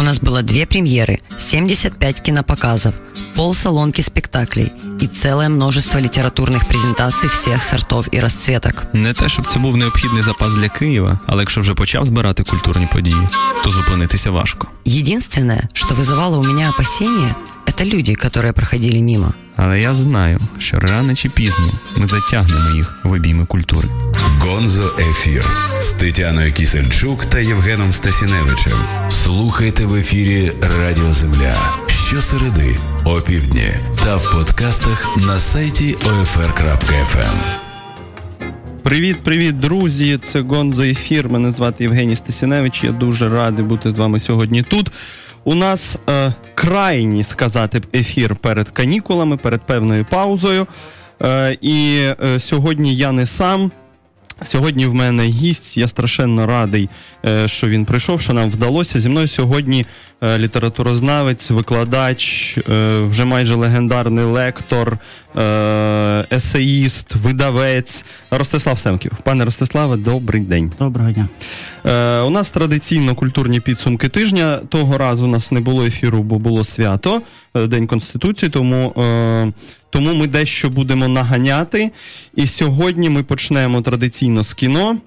У нас было две премьеры, 75 кинопоказов, полсалонки спектаклей и целое множество літературних презентацій всіх сортов і розцветок. Не те, щоб це був необхідний запас для Києва, але якщо вже почав збирати культурні події, то зупинитися важко. Единственное, что вызывало у меня опасения, это люди, которые проходили мимо. Але я знаю, що рано чи пізно ми затягнемо їх в обійми культури. Гонзо Ефір з Тетяною Кісельчук та Євгеном Стасіневичем. Слухайте в ефірі Радіо Земля щосереди, опівдні та в подкастах на сайті OFR.FM. Привіт, привіт, друзі! Це Гонзо Ефір. Мене звати Євгеній Стасіневич. Я дуже радий бути з вами сьогодні тут. У нас е, крайній сказати ефір перед канікулами, перед певною паузою. Е, і е, сьогодні я не сам. Сьогодні в мене гість. Я страшенно радий, е, що він прийшов, що нам вдалося. Зі мною сьогодні е, літературознавець, викладач, е, вже майже легендарний лектор, есеїст, видавець Ростислав Семків. Пане Ростиславе, добрий день. Доброго дня. У нас традиційно культурні підсумки тижня. Того разу у нас не було ефіру, бо було свято, День Конституції, тому. Тому ми дещо будемо наганяти. І сьогодні ми почнемо традиційно з кіно.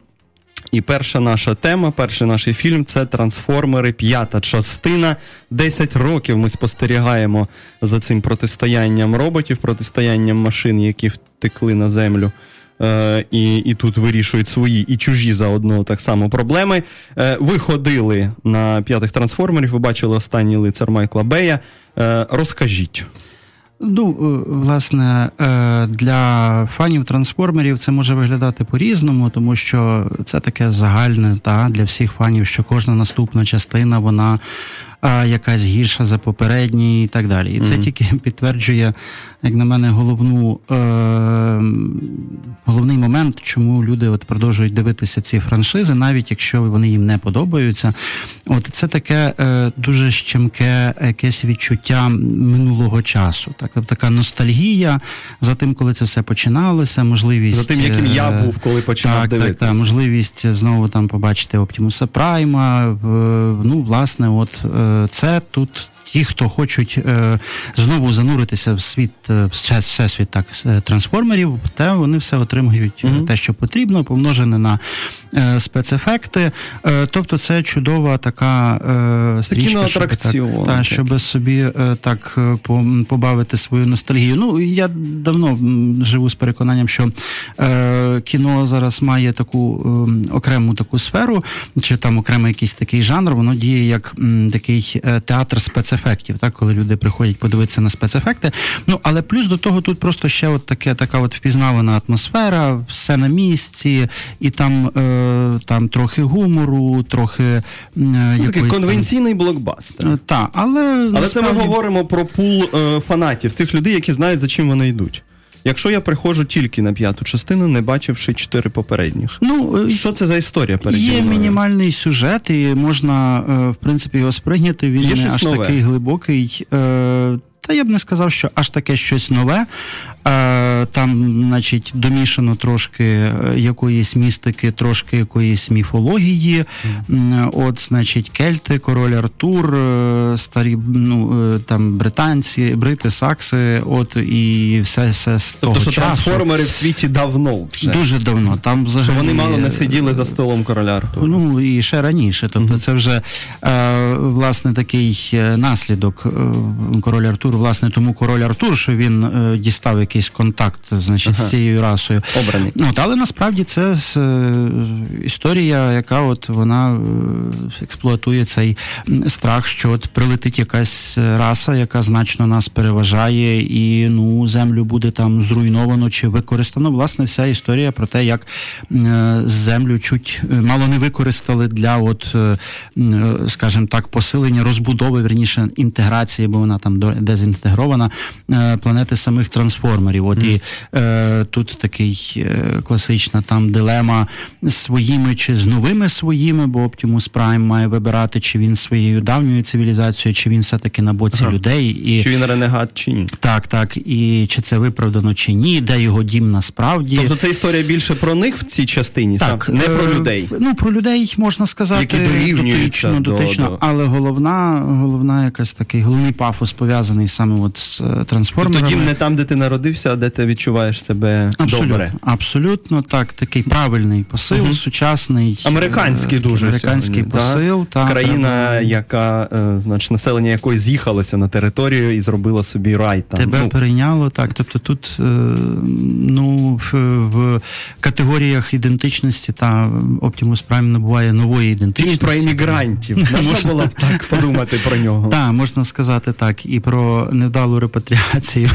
І перша наша тема, перший наш фільм це Трансформери, п'ята частина. Десять років ми спостерігаємо за цим протистоянням роботів, протистоянням машин, які втекли на землю. Е, і і тут вирішують свої і чужі заодно так само проблеми. Е, ви ходили на п'ятих трансформерів, ви бачили останній лицар Майкла Бея. Е, розкажіть. Ну, е, власне, е, для фанів трансформерів це може виглядати по-різному, тому що це таке загальне та, для всіх фанів, що кожна наступна частина вона а, якась гірша за попередні і так далі. І це mm-hmm. тільки підтверджує, як на мене, головну е, головний момент, чому люди от продовжують дивитися ці франшизи, навіть якщо вони їм не подобаються. От це таке е, дуже щемке якесь відчуття минулого часу. Так, тобто така ностальгія за тим, коли це все починалося, можливість за тим, яким я е, був, коли починав так, дивитися. Так, так, можливість знову там побачити Оптімуса Прайма. Ну, власне, от. Це тут ті, хто хочуть е, знову зануритися в світ е, всесвіт так е, трансформерів, те вони все отримують mm-hmm. те, що потрібно, помножене на е, спецефекти. Е, тобто, це чудова така е, стрічка, щоб, так, та, щоб собі так побавити свою ностальгію. Ну я давно живу з переконанням, що кіно зараз має таку окрему таку сферу, чи там окремий якийсь такий жанр, воно діє як такий театр спецефектів спецефектів, так коли люди приходять подивитися на спецефекти. Ну але плюс до того тут просто ще от таке така от впізнавана атмосфера, все на місці, і там е, там трохи гумору, трохи е, ну, такий конвенційний там... блокбастер. Е, так, але але насправді... це ми говоримо про пул е, фанатів, тих людей, які знають за чим вони йдуть. Якщо я приходжу тільки на п'яту частину, не бачивши чотири попередніх, ну е, що це за історія перед Є мінімальний сюжет, і можна е, в принципі його сприйняти. Він Є не аж нове. такий глибокий. Та я б не сказав, що аж таке щось нове. Е, там, значить, домішано трошки е, якоїсь містики, трошки якоїсь міфології. От, значить, кельти, король Артур, е, старі ну, там британці, брити, сакси, от і все все з того тобто, що часу. трансформери в світі давно вже. Дуже давно. Там взагалі... Що вони мало не сиділи за столом короля Артура. Ну і ще раніше. Тобто, mm-hmm. це вже власне такий наслідок короля Артур, власне, тому король Артур, що він дістав якийсь контакт значить, ага. з цією расою. Обраний. От, Але насправді це е, історія, яка от вона е, експлуатує цей страх, що от прилетить якась раса, яка значно нас переважає, і ну, землю буде там зруйновано чи використано. Власне, вся історія про те, як е, землю чуть мало не використали для, от, скажімо так, посилення розбудови, верніше інтеграції, бо вона там десь зінтегрована е, планети самих трансформерів. От mm. і е, тут такий е, класична там дилема своїми чи з новими своїми, бо Optimus Prime має вибирати, чи він своєю давньою цивілізацією, чи він все-таки на боці ага. людей. І... Чи він ренегат, чи ні? Так, так. І чи це виправдано, чи ні, де його дім насправді. Тобто це історія більше про них в цій частині, так, сам? не про людей. Ну, про людей можна сказати Які дотично, дотично, до... але головна, головна якась такий головний пафос пов'язаний саме от з трансформерами. Тобто дім не там, де ти народився, а де ти відчуваєш себе абсолютно, добре. Абсолютно так, такий правильний посил, угу. сучасний. Американський дуже американський сьогодні, посил. Та, Країна, треба... яка, е, значить, населення якої з'їхалося на територію і зробила собі рай. Там. Тебе ну. перейняло, так. Тобто тут е, ну, в, в категоріях ідентичності та Optimus Prime набуває нової ідентичності. Фільм про іммігрантів. Можна було б так подумати про нього. Так, можна сказати так. І про невдалу репатріацію.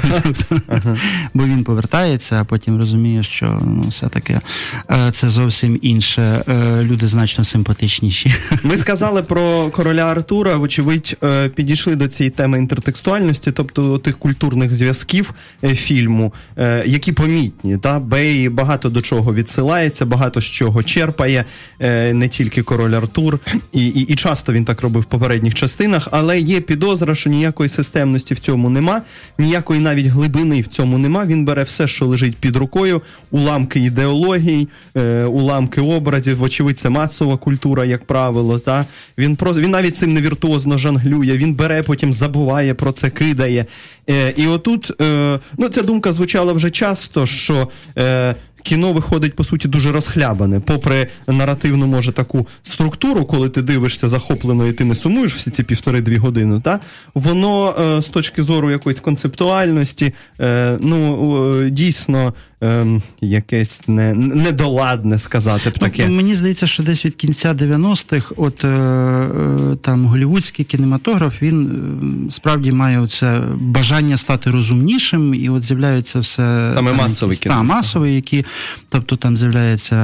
Бо він повертається, а потім розуміє, що ну, все-таки е, це зовсім інше. Люди значно симпатичніші. Ми сказали про короля Артура, вочевидь, е, підійшли до цієї теми інтертекстуальності, тобто тих культурних зв'язків е, фільму, е, які помітні. Та Бей багато до чого відсилається, багато з чого черпає, не тільки король Артур, і, і, і часто він так робив в попередніх частинах, але є підозра, що ніякої системності в цьому нема, ніякої навіть глибини в цьому нема. Він бере все, що лежить під рукою, уламки ідеологій, уламки образів, вочевидь, це масова культура, як правило. Та Він просто він навіть цим не віртуозно жонглює, він бере, потім забуває про це, кидає. Е, І отут, е, ну ця думка звучала вже часто, що. Е, Кіно виходить по суті дуже розхлябане, попри наративну, може, таку структуру, коли ти дивишся захоплено і ти не сумуєш всі ці півтори-дві години, та воно е, з точки зору якоїсь концептуальності, е, ну е, дійсно ем, якесь не, недоладне сказати б ну, таке. Ну, мені здається, що десь від кінця 90-х, от е, там голівудський кінематограф, він е, справді має оце бажання стати розумнішим, і от з'являються все саме масові кіно. Та, масові, які, тобто там з'являються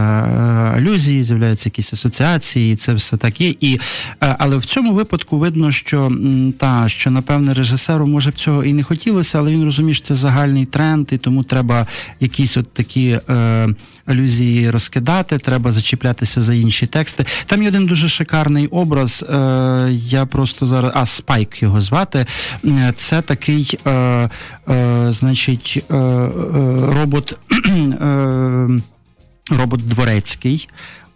алюзії, з'являються якісь асоціації, це все таке. І, Але в цьому випадку видно, що та що напевне режисеру може б цього і не хотілося, але він розуміє, що це загальний тренд, і тому треба якісь от такі е, алюзії розкидати, треба зачіплятися за інші тексти. Там є один дуже шикарний образ. Е, Я просто зараз а Спайк його звати. Це такий, е, е, значить, е, е робот. Е, робот дворецький.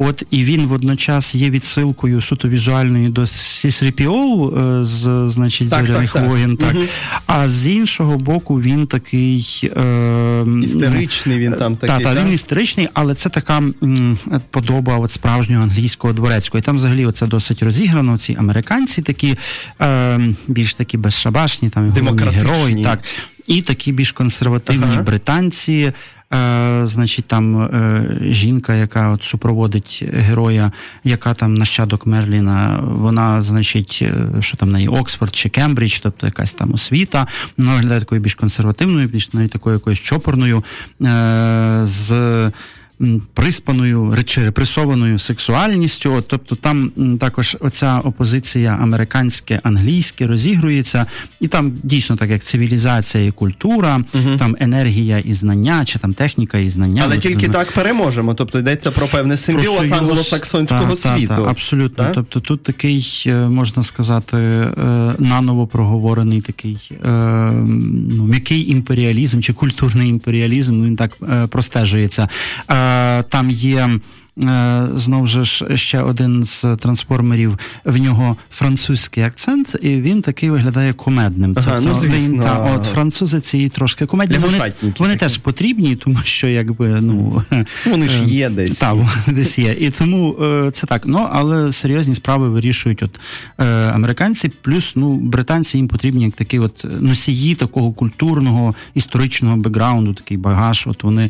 От і він водночас є відсилкою суто візуальною до C-3PO е, з значить так, зоряних так, воїн. Так. Угу. А з іншого боку, він такий е, істеричний. Він там такий. Так, та, він істеричний, але це така м, подоба от справжнього англійського дворецького. І там взагалі це досить розіграно. Ці американці такі е, більш такі безшабашні, там головні герої. Так. І такі більш консервативні ага. британці. Е, Значить, там е, жінка, яка от супроводить героя, яка там нащадок Мерліна, вона, значить, е, що там на Оксфорд чи Кембридж, тобто якась там освіта, вона виглядає такою більш консервативною, більш навіть такою якоюсь чопорною. З приспаною чи репресованою сексуальністю. Тобто там також оця опозиція американське, англійське розігрується, і там дійсно так як цивілізація і культура, угу. там енергія і знання, чи там техніка і знання. Але тільки знає. так переможемо. Тобто йдеться про певне симбіоз англосаксонського та, світу. Та, та, абсолютно. Тобто тут такий, е, можна сказати, е, наново проговорений такий е, ну, м'який імперіалізм чи культурний імперіалізм. Він так простежується. Е, там є. Е, знову ж ще один з трансформерів, в нього французький акцент, і він такий виглядає кумедним. Ага, тобто, ну, звісно. Він, та, от французи ці трошки кумедні. Вони вони теж потрібні, тому що якби ну вони ж є десь. Так, десь є. І тому е, це так. Ну але серйозні справи вирішують от американці, плюс ну британці їм потрібні як такі от носії такого культурного історичного бекграунду, такий багаж. От вони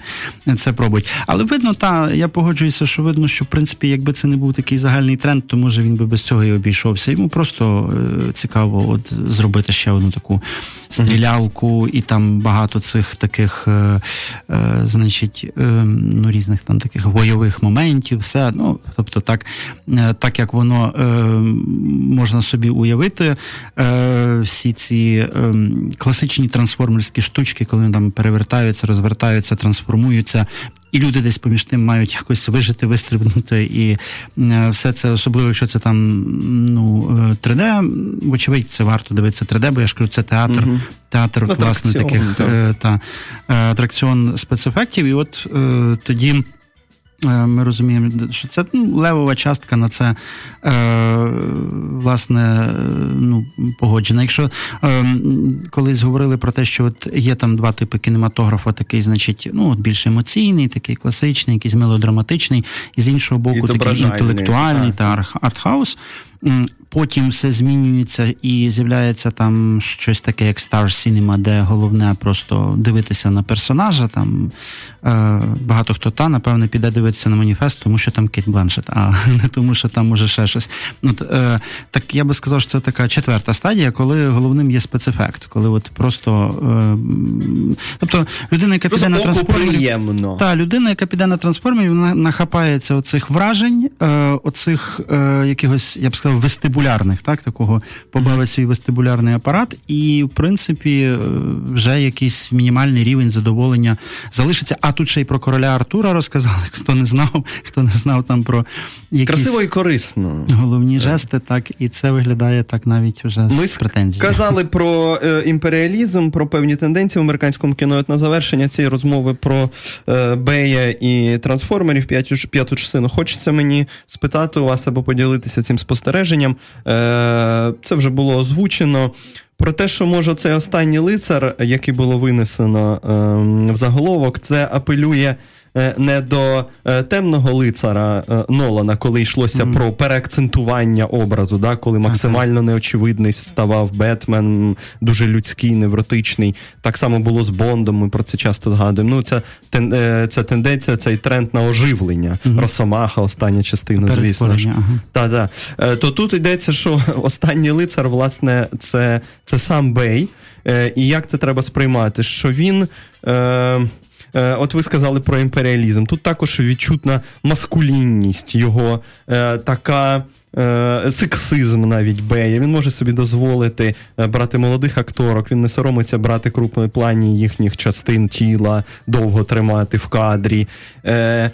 це пробують. Але видно, та я погоджуюся, що що видно, що в принципі, якби це не був такий загальний тренд, то може він би без цього і обійшовся. Йому просто е, цікаво от зробити ще одну таку стрілялку, і там багато цих таких, е, е, значить, е, ну, різних там таких бойових моментів, все. Ну, тобто, так, е, так як воно е, можна собі уявити, всі ці класичні трансформерські штучки, коли там перевертаються, розвертаються, трансформуються, і люди десь поміж тим мають якось вижити, вистрибнути, і е, все це, особливо, якщо це там ну 3D, е, вочевидь, це варто дивитися 3D, бо я ж кажу, це театр, угу. театр власне таких так. та атракціон спецефектів. І от тоді. Е, ми розуміємо, що це ну, левова частка на це е, власне ну, погоджена. Якщо е, колись говорили про те, що от є там два типи кінематографа, такий, значить, ну от більш емоційний, такий класичний, якийсь мелодраматичний, і з іншого боку, такий інтелектуальний та артхаус. Потім все змінюється і з'являється там щось таке, як Star Cinema, де головне просто дивитися на персонажа. Там е, Багато хто та, напевне, піде дивитися на маніфест, тому що там Кейт Бленшет, а не тому, що там може ще щось. От, е, Так я би сказав, що це така четверта стадія, коли головним є спецефект. Коли от просто. Е, тобто людина, яка піде на трансформері. Та, людина, яка піде на трансформері, вона нахапається оцих вражень, е, оцих е, якихось, я б сказав, вестибулярних, так, такого побавить свій вестибулярний апарат, і, в принципі, е, вже якийсь мінімальний рівень задоволення залишиться. А тут ще й про короля Артура розказали, хто не знав, хто не знав там про якісь красиво і корисно. Головні жести, так, і це виглядає так навіть вже Ми з претензією. Казали про е, імперіалізм, про певні тенденції в американському кіно. От на завершення цієї розмови про е, Бея і трансформерів п'яту п'яту частину. Хочеться мені спитати у вас або поділитися цим спостереженням. Е, Це вже було озвучено. Про те, що може цей останній лицар, який було винесено е, в заголовок, це апелює не до е, темного лицара е, Нолана, коли йшлося mm. про переакцентування образу, да, коли максимально неочевидний ставав Бетмен, дуже людський, невротичний. Так само було з Бондом. Ми про це часто згадуємо. Ну, ця ця тенденція, цей тренд на оживлення. Mm-hmm. Росомаха, остання частина, звісно. ж. Ага. Та. То тут йдеться, що останній лицар, власне, це, це сам Бей. І як це треба сприймати? Що він. Е, Е, от ви сказали про імперіалізм. Тут також відчутна маскулінність, його е, така е, сексизм навіть Бея. Він може собі дозволити е, брати молодих акторок, він не соромиться брати крупної плані їхніх частин тіла, довго тримати в кадрі. Е,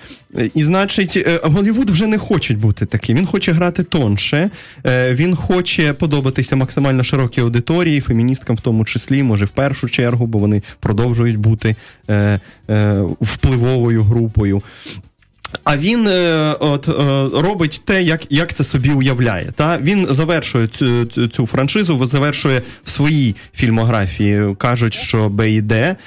І значить, е, Голівуд вже не хоче бути таким. Він хоче грати тонше, е, він хоче подобатися максимально широкій аудиторії, феміністкам в тому числі, може в першу чергу, бо вони продовжують бути е, е, впливовою групою. А він е, от, е, робить те, як як це собі уявляє. Та Він завершує цю цю, цю франшизу, завершує в своїй фільмографії. Кажуть, що БІД, е,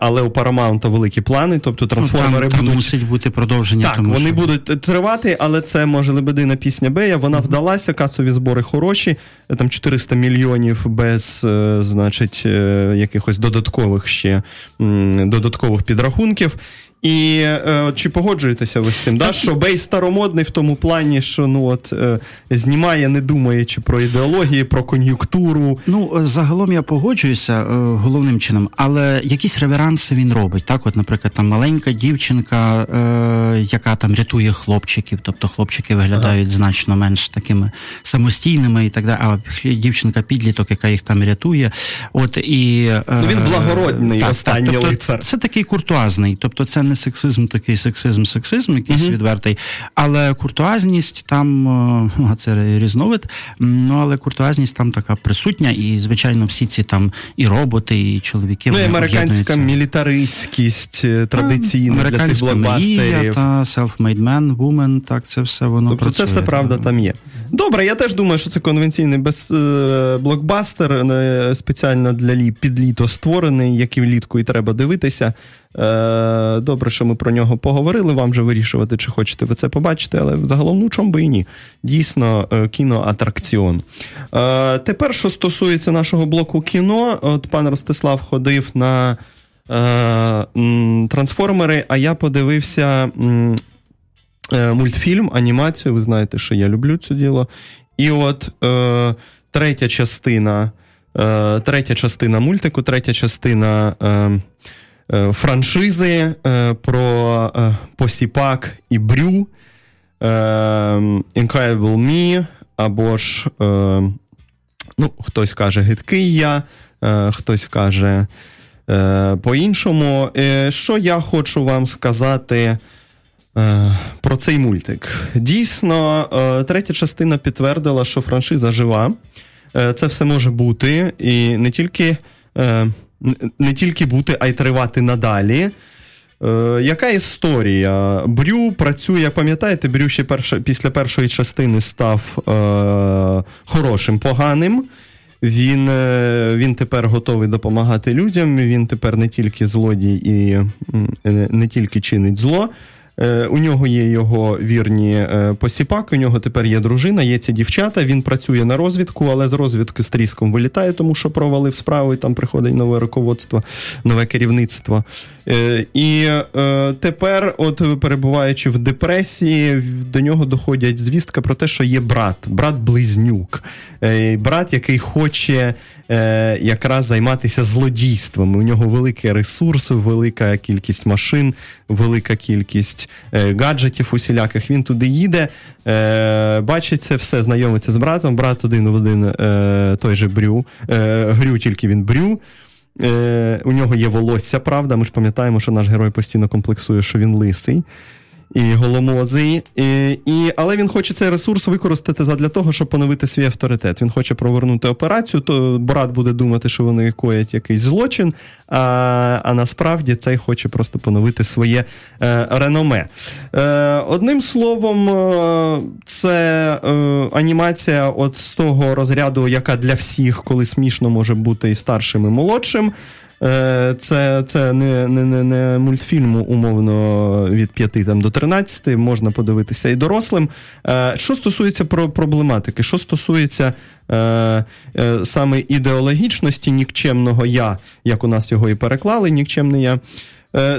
але у Paramount великі плани, тобто трансформери ну, там, будуть... мусить бути продовження. Так, тому вони що... будуть тривати, але це може лебедина пісня Бея. Вона mm-hmm. вдалася, касові збори хороші, там 400 мільйонів без, значить, якихось додаткових ще додаткових підрахунків. І е, чи погоджуєтеся ви з цим? Да? Що Бей старомодний в тому плані, що ну от е, знімає, не думаючи про ідеології, про кон'юнктуру. Ну загалом я погоджуюся е, головним чином, але якісь реверанси він робить. Так, от, наприклад, там маленька дівчинка, е, яка там рятує хлопчиків, тобто хлопчики виглядають ага. значно менш такими самостійними і так далі. А дівчинка підліток, яка їх там рятує. От і е, ну, він благородний так, останній так, тобто, лицар. Це такий куртуазний, тобто це не не сексизм, такий сексизм, сексизм, якийсь mm-hmm. відвертий. Але куртуазність там, ну, це різновид, ну але куртуазність там така присутня, і, звичайно, всі ці там і роботи, і чоловіки. Ну, і американська мілітаристськість е, традиційна для цих блокбастерів. та self-made man, woman, так це все воно тобто працює. Це все правда там є. Добре, я теж думаю, що це конвенційний без, е, блокбастер, е, спеціально для лі, під літо створений, як і влітку і треба дивитися. Е, добре, що ми про нього поговорили. Вам вже вирішувати, чи хочете ви це побачити, але загалом ну чому би і ні. Дійсно, е, кіноатракціон. Е, тепер, що стосується нашого блоку кіно, от пан Ростислав ходив на трансформери, а я подивився мультфільм, анімацію. Ви знаєте, що я люблю це діло. І от третя частина. Третя частина мультику, третя частина франшизи е, про е, посіпак і брю. Е, Incredible Me, або ж, е, ну, хтось каже, гидкий я, е, хтось каже е, по-іншому. Е, що я хочу вам сказати е, про цей мультик? Дійсно, е, третя частина підтвердила, що франшиза жива. Е, це все може бути, і не тільки, е, не тільки бути, а й тривати надалі. Е, яка історія? Брю працює, пам'ятаєте, Брю ще перша, після першої частини став е, хорошим, поганим. Він е, він тепер готовий допомагати людям. Він тепер не тільки злодій і не тільки чинить зло. Е, у нього є його вірні е, посіпаки, у нього тепер є дружина, є ці дівчата. Він працює на розвідку, але з розвідки з тріском вилітає, тому що провалив справу, і там приходить нове руководство, нове керівництво. Е, і тепер, от перебуваючи в депресії, до нього доходять звістка про те, що є брат, брат-близнюк, брат, який хоче якраз займатися злодійством. У нього великий ресурс, велика кількість машин, велика кількість кількість е, гаджетів усіляких. Він туди їде, е, бачить це все, знайомиться з братом. Брат один в один е, той же брю, грю, тільки він брю. У нього є волосся, правда. Ми ж пам'ятаємо, що наш герой постійно комплексує, що він лисий і голомозий. І, і, Але він хоче цей ресурс використати для того, щоб поновити свій авторитет. Він хоче провернути операцію, то брат буде думати, що вони коять якийсь злочин, а а насправді цей хоче просто поновити своє е, реноме. Е, Одним словом, е, це е, анімація от з того розряду, яка для всіх, коли смішно може бути і старшим, і молодшим. Е, це це не не, не мультфільм, умовно від 5 там, до 13, можна подивитися і дорослим. Е, що стосується про проблематики, що стосується е, саме ідеологічності нікчемного я, як у нас його і переклали, нікчемний я.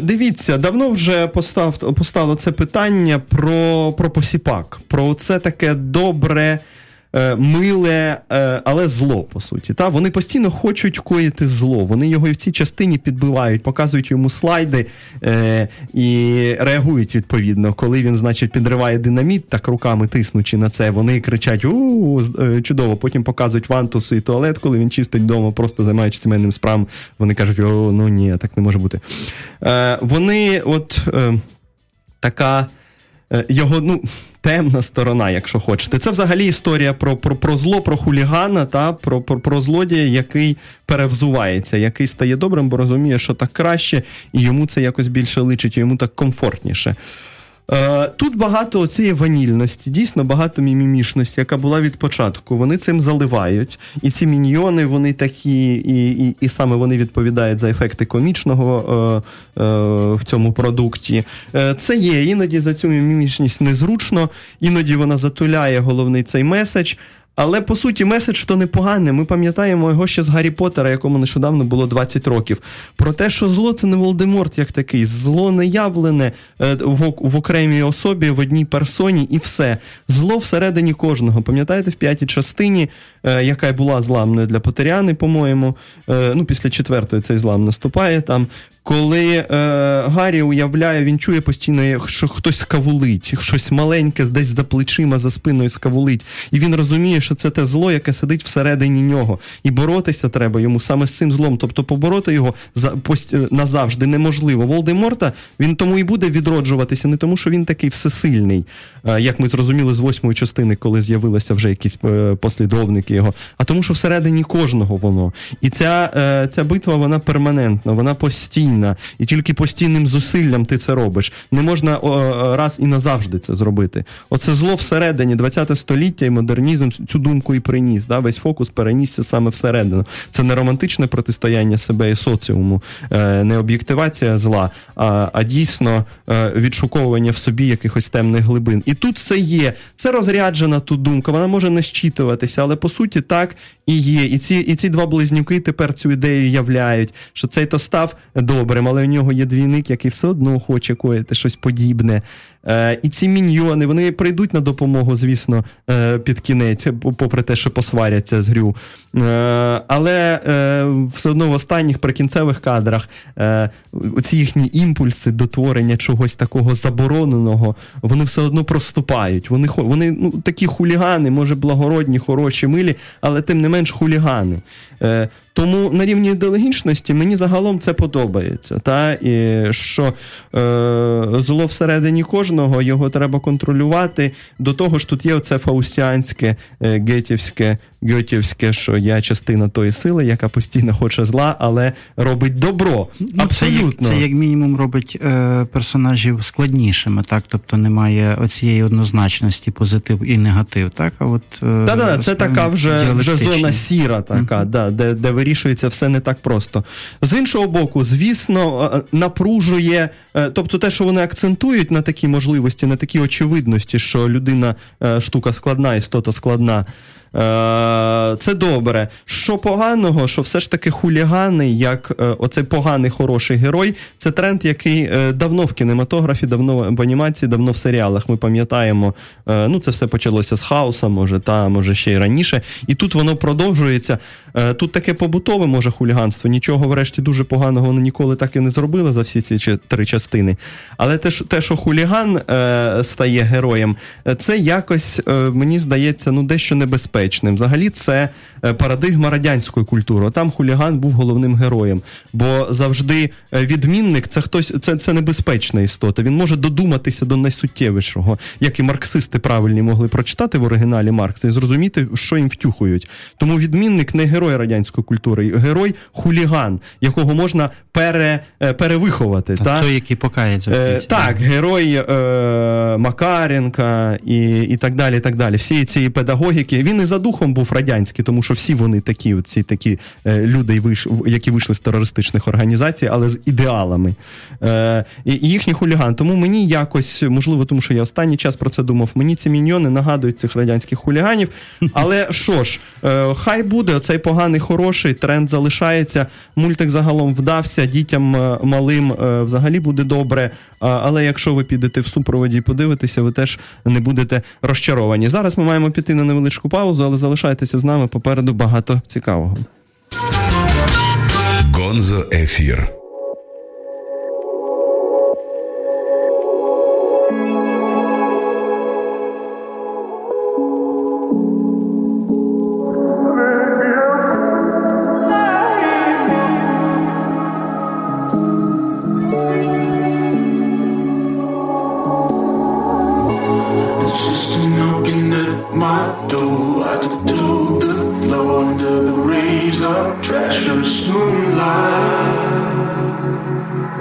Дивіться, давно вже постав, постало це питання про про посіпак, про це таке добре. Е, миле, е, але зло, по суті. Та? Вони постійно хочуть коїти зло. Вони його і в цій частині підбивають, показують йому слайди е, і реагують відповідно. Коли він, значить, підриває динаміт, так руками тиснучи на це, вони кричать: у е, чудово! Потім показують вантусу і туалет, коли він чистить вдома, просто займаючись сімейним справам. Вони кажуть, о, ну ні, так не може бути. Е, Вони, от е, така його, ну темна сторона, якщо хочете. Це взагалі історія про про, про зло, про хулігана, та про, про, про злодія, який перевзувається, який стає добрим, бо розуміє, що так краще, і йому це якось більше личить, йому так комфортніше. Е, тут багато цієї ванільності, дійсно багато мімімішності, яка була від початку. Вони цим заливають. І ці міньйони, вони такі, і і, і саме вони відповідають за ефекти комічного е, е, в цьому продукті. Е, це є іноді за цю мімімішність незручно, іноді вона затуляє головний цей меседж. Але по суті, меседж то непогане. Ми пам'ятаємо його ще з Гаррі Поттера, якому нещодавно було 20 років. Про те, що зло це не Волдеморт як такий, зло не явлене е, в, в окремій особі, в одній персоні, і все. Зло всередині кожного. Пам'ятаєте, в п'ятій частині, е, яка була зламною для Потеряни, по-моєму, е, ну після четвертої цей злам наступає там коли е, Гаррі уявляє, він чує постійно, що хтось скавулить, щось маленьке десь за плечима, за спиною скавулить. І він розуміє, що це те зло, яке сидить всередині нього. І боротися треба йому саме з цим злом. Тобто побороти його за, пост, е, назавжди неможливо. Волдеморта він тому і буде відроджуватися, не тому, що він такий всесильний, е, як ми зрозуміли з восьмої частини, коли з'явилися вже якісь е, послідовники його, а тому, що всередині кожного воно. І ця, е, ця битва вона перманентна, вона постійна постійна, і тільки постійним зусиллям ти це робиш. Не можна раз і назавжди це зробити. Оце зло всередині, 20 століття і модернізм цю думку і приніс. Да? Весь фокус перенісся саме всередину. Це не романтичне протистояння себе і соціуму, е, не об'єктивація зла, а а дійсно е, відшуковування в собі якихось темних глибин. І тут це є. Це розряджена тут думка, вона може не щитуватися, але по суті так і є. І ці і ці два близнюки тепер цю ідею являють, що цей то став добрий добрим, але у нього є двійник, який все одно хоче коїти щось подібне. Е, І ці міньйони вони прийдуть на допомогу, звісно, е, під кінець, попри те, що посваряться з грю. Е, Але е, все одно в останніх прикінцевих кадрах е, ці їхні імпульси до творення чогось такого забороненого, вони все одно проступають. Вони вони ну, такі хулігани, може благородні, хороші, милі, але тим не менш хулігани. Е, Тому на рівні ідеологічності мені загалом це подобається. Та? І Що е, зло всередині кожного, його треба контролювати. До того ж, тут є оце фаустіанське, е, гетівське, гьотівське, що я частина тої сили, яка постійно хоче зла, але робить добро. Ну, Абсолютно. Це, це як мінімум робить е, персонажів складнішими, так? Тобто немає оцієї однозначності, позитив і негатив. так? А от, е, да, да, Це така вже вже зона сіра, така, mm-hmm. да, де, де вирішується все не так просто. З іншого боку, звісно, е, напружує, е, тобто те, що вони акцентують на такі можливості, на такі очевидності, що людина е, штука складна, істота складна. Е, це добре. Що поганого, що все ж таки хулігани, як е, оцей поганий хороший герой, це тренд, який е, давно в кінематографі, давно в анімації, давно в серіалах. Ми пам'ятаємо, ну це все почалося з хаоса, може, та може ще й раніше. І тут воно продовжується. Тут таке побутове може хуліганство. Нічого, врешті, дуже поганого вони ніколи так і не зробили за всі ці три частини. Але те що хуліган стає героєм, це якось мені здається, ну дещо небезпечно безпечним. Взагалі, це е, парадигма радянської культури. Там хуліган був головним героєм. Бо завжди е, відмінник це хтось, це це небезпечна істота. Він може додуматися до найсуттєвішого, як і марксисти правильні могли прочитати в оригіналі Маркса і зрозуміти, що їм втюхують. Тому відмінник не герой радянської культури, герой хуліган, якого можна пере, е, перевиховати. Так, та? Той, який покається. Е, так, герой е, Макаренка і і так далі. і так далі. Всієї цієї педагогіки. Він і за духом був радянський, тому що всі вони такі, ці такі е, люди, які вийшли з терористичних організацій, але з ідеалами. Е, І їхній хуліган. Тому мені якось, можливо, тому що я останній час про це думав, мені ці міньйони нагадують цих радянських хуліганів. Але що ж, е, хай буде оцей поганий, хороший, тренд залишається. Мультик загалом вдався, дітям е, малим е, взагалі буде добре. Але якщо ви підете в супроводі і подивитеся, ви теж не будете розчаровані. Зараз ми маємо піти на невеличку паузу паузу, але залишайтеся з нами. Попереду багато цікавого. Гонзо ефір. my door. our precious moonlight.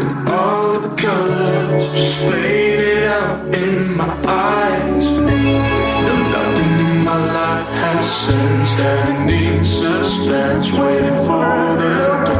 And all the colors just faded out in my eyes. And nothing in my life has sense And it needs suspense waiting for the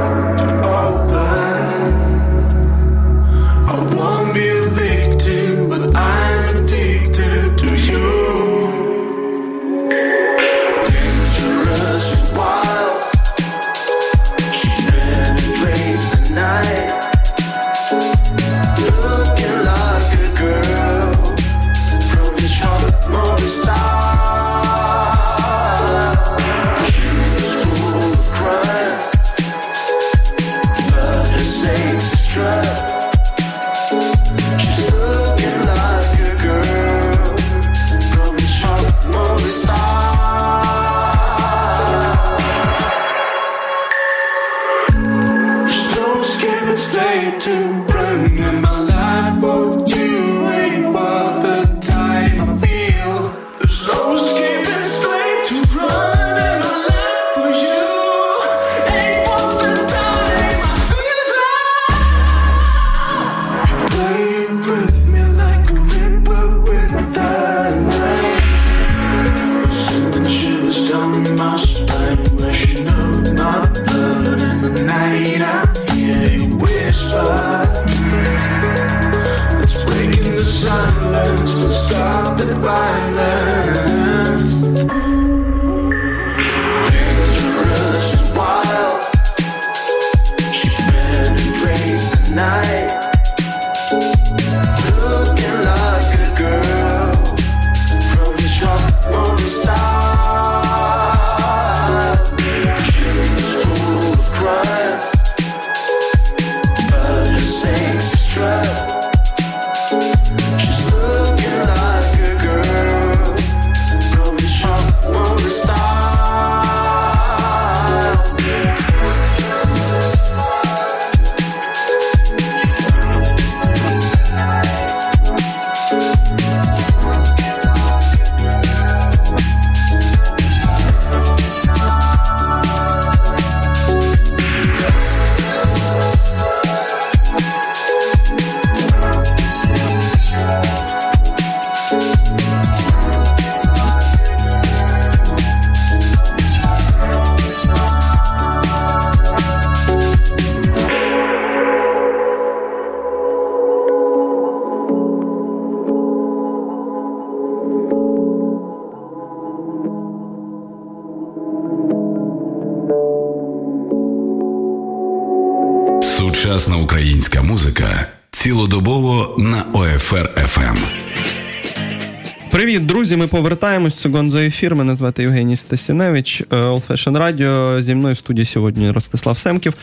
повертаємось. Це Гонзо ефір. Мене звати Євгеній Стасіневич, е, All Fashion Radio. Зі мною в студії сьогодні Ростислав Семків.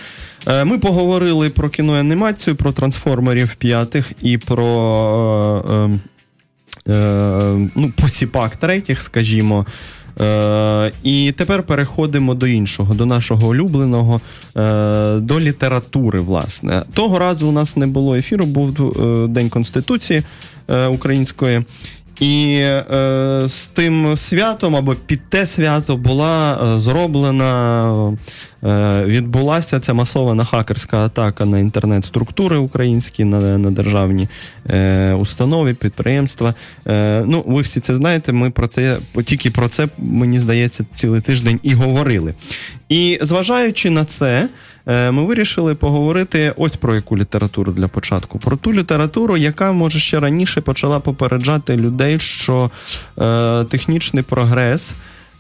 Е, ми поговорили про кіно анімацію, про трансформерів п'ятих і про е, е, е, ну, посіпак третіх, скажімо. Е, І тепер переходимо до іншого, до нашого улюбленого, е, до літератури. Власне, того разу у нас не було ефіру, був е, День Конституції е, української. І е, з тим святом або під те свято була е, зроблена, е, відбулася ця масована хакерська атака на інтернет-структури українські, на на державні е, установи, підприємства. Е, Ну, ви всі це знаєте. Ми про це тільки про це, мені здається, цілий тиждень і говорили. І зважаючи на це. Е, ми вирішили поговорити ось про яку літературу для початку. Про ту літературу, яка може ще раніше почала попереджати людей, що е, технічний прогрес.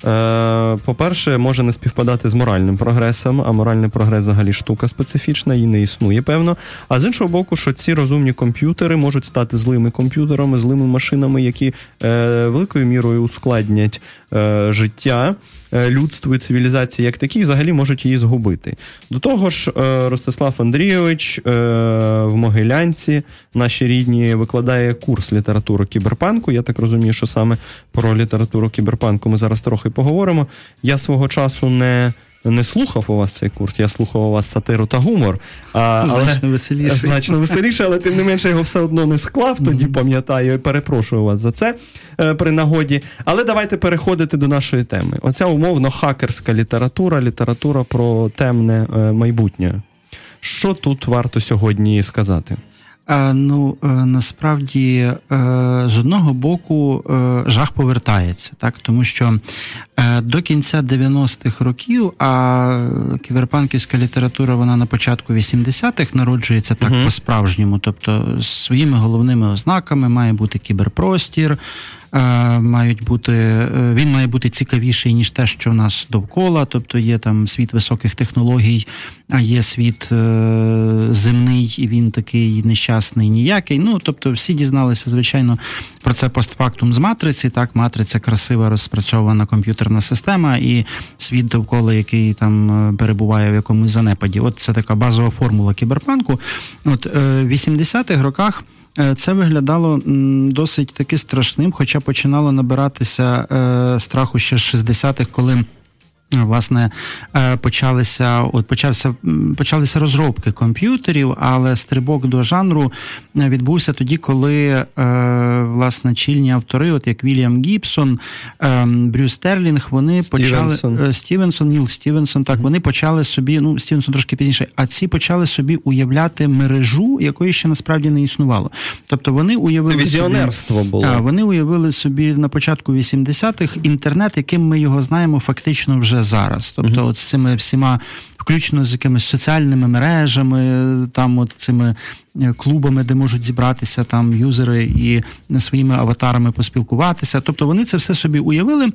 Е, по-перше, може не співпадати з моральним прогресом, а моральний прогрес взагалі штука специфічна, і не існує, певно. А з іншого боку, що ці розумні комп'ютери можуть стати злими комп'ютерами, злими машинами, які е, великою мірою ускладнять е, життя людству і цивілізації як такі, взагалі можуть її згубити. До того ж, е, Ростислав Андрійович е, в Могилянці, наші рідні, викладає курс літератури кіберпанку. Я так розумію, що саме про літературу кіберпанку ми зараз трохи поговоримо. Я свого часу не. Не слухав у вас цей курс, я слухав у вас сатиру та гумор. А, Значно але, веселіше. Значно веселіше, але тим не менше його все одно не склав, тоді пам'ятаю і перепрошую вас за це е, при нагоді. Але давайте переходити до нашої теми. Оця умовно хакерська література, література про темне е, майбутнє. Що тут варто сьогодні сказати? А, ну е, насправді е, з одного боку е, жах повертається, так тому що до кінця 90-х років, а кіберпанківська література вона на початку 80-х народжується так угу. по-справжньому, тобто своїми головними ознаками має бути кіберпростір. Мають бути він має бути цікавіший ніж те, що в нас довкола, тобто є там світ високих технологій, а є світ земний, і він такий нещасний, ніякий. Ну тобто, всі дізналися, звичайно, про це постфактум з матриці. Так, матриця красива розпрацьована комп'ютерна система, і світ довкола, який там перебуває в якомусь занепаді. От це така базова формула кіберпанку. От в 80-х роках. Це виглядало досить таки страшним, хоча починало набиратися е, страху ще з 60-х, коли. Власне, почалися от почався почалися розробки комп'ютерів, але стрибок до жанру відбувся тоді, коли власне чільні автори, от як Вільям Гібсон, Брюс Стерлінг, вони Стівенсон. почали Стівенсон, Ніл Стівенсон. Так вони почали собі. Ну Стівенсон трошки пізніше, а ці почали собі уявляти мережу, якої ще насправді не існувало. Тобто вони уявили Це візіонерство собі, було. А, вони уявили собі на початку 80-х інтернет, яким ми його знаємо, фактично вже зараз. Тобто, от з цими всіма, включно з якимись соціальними мережами, там от цими клубами, де можуть зібратися там юзери і своїми аватарами поспілкуватися. Тобто вони це все собі уявили.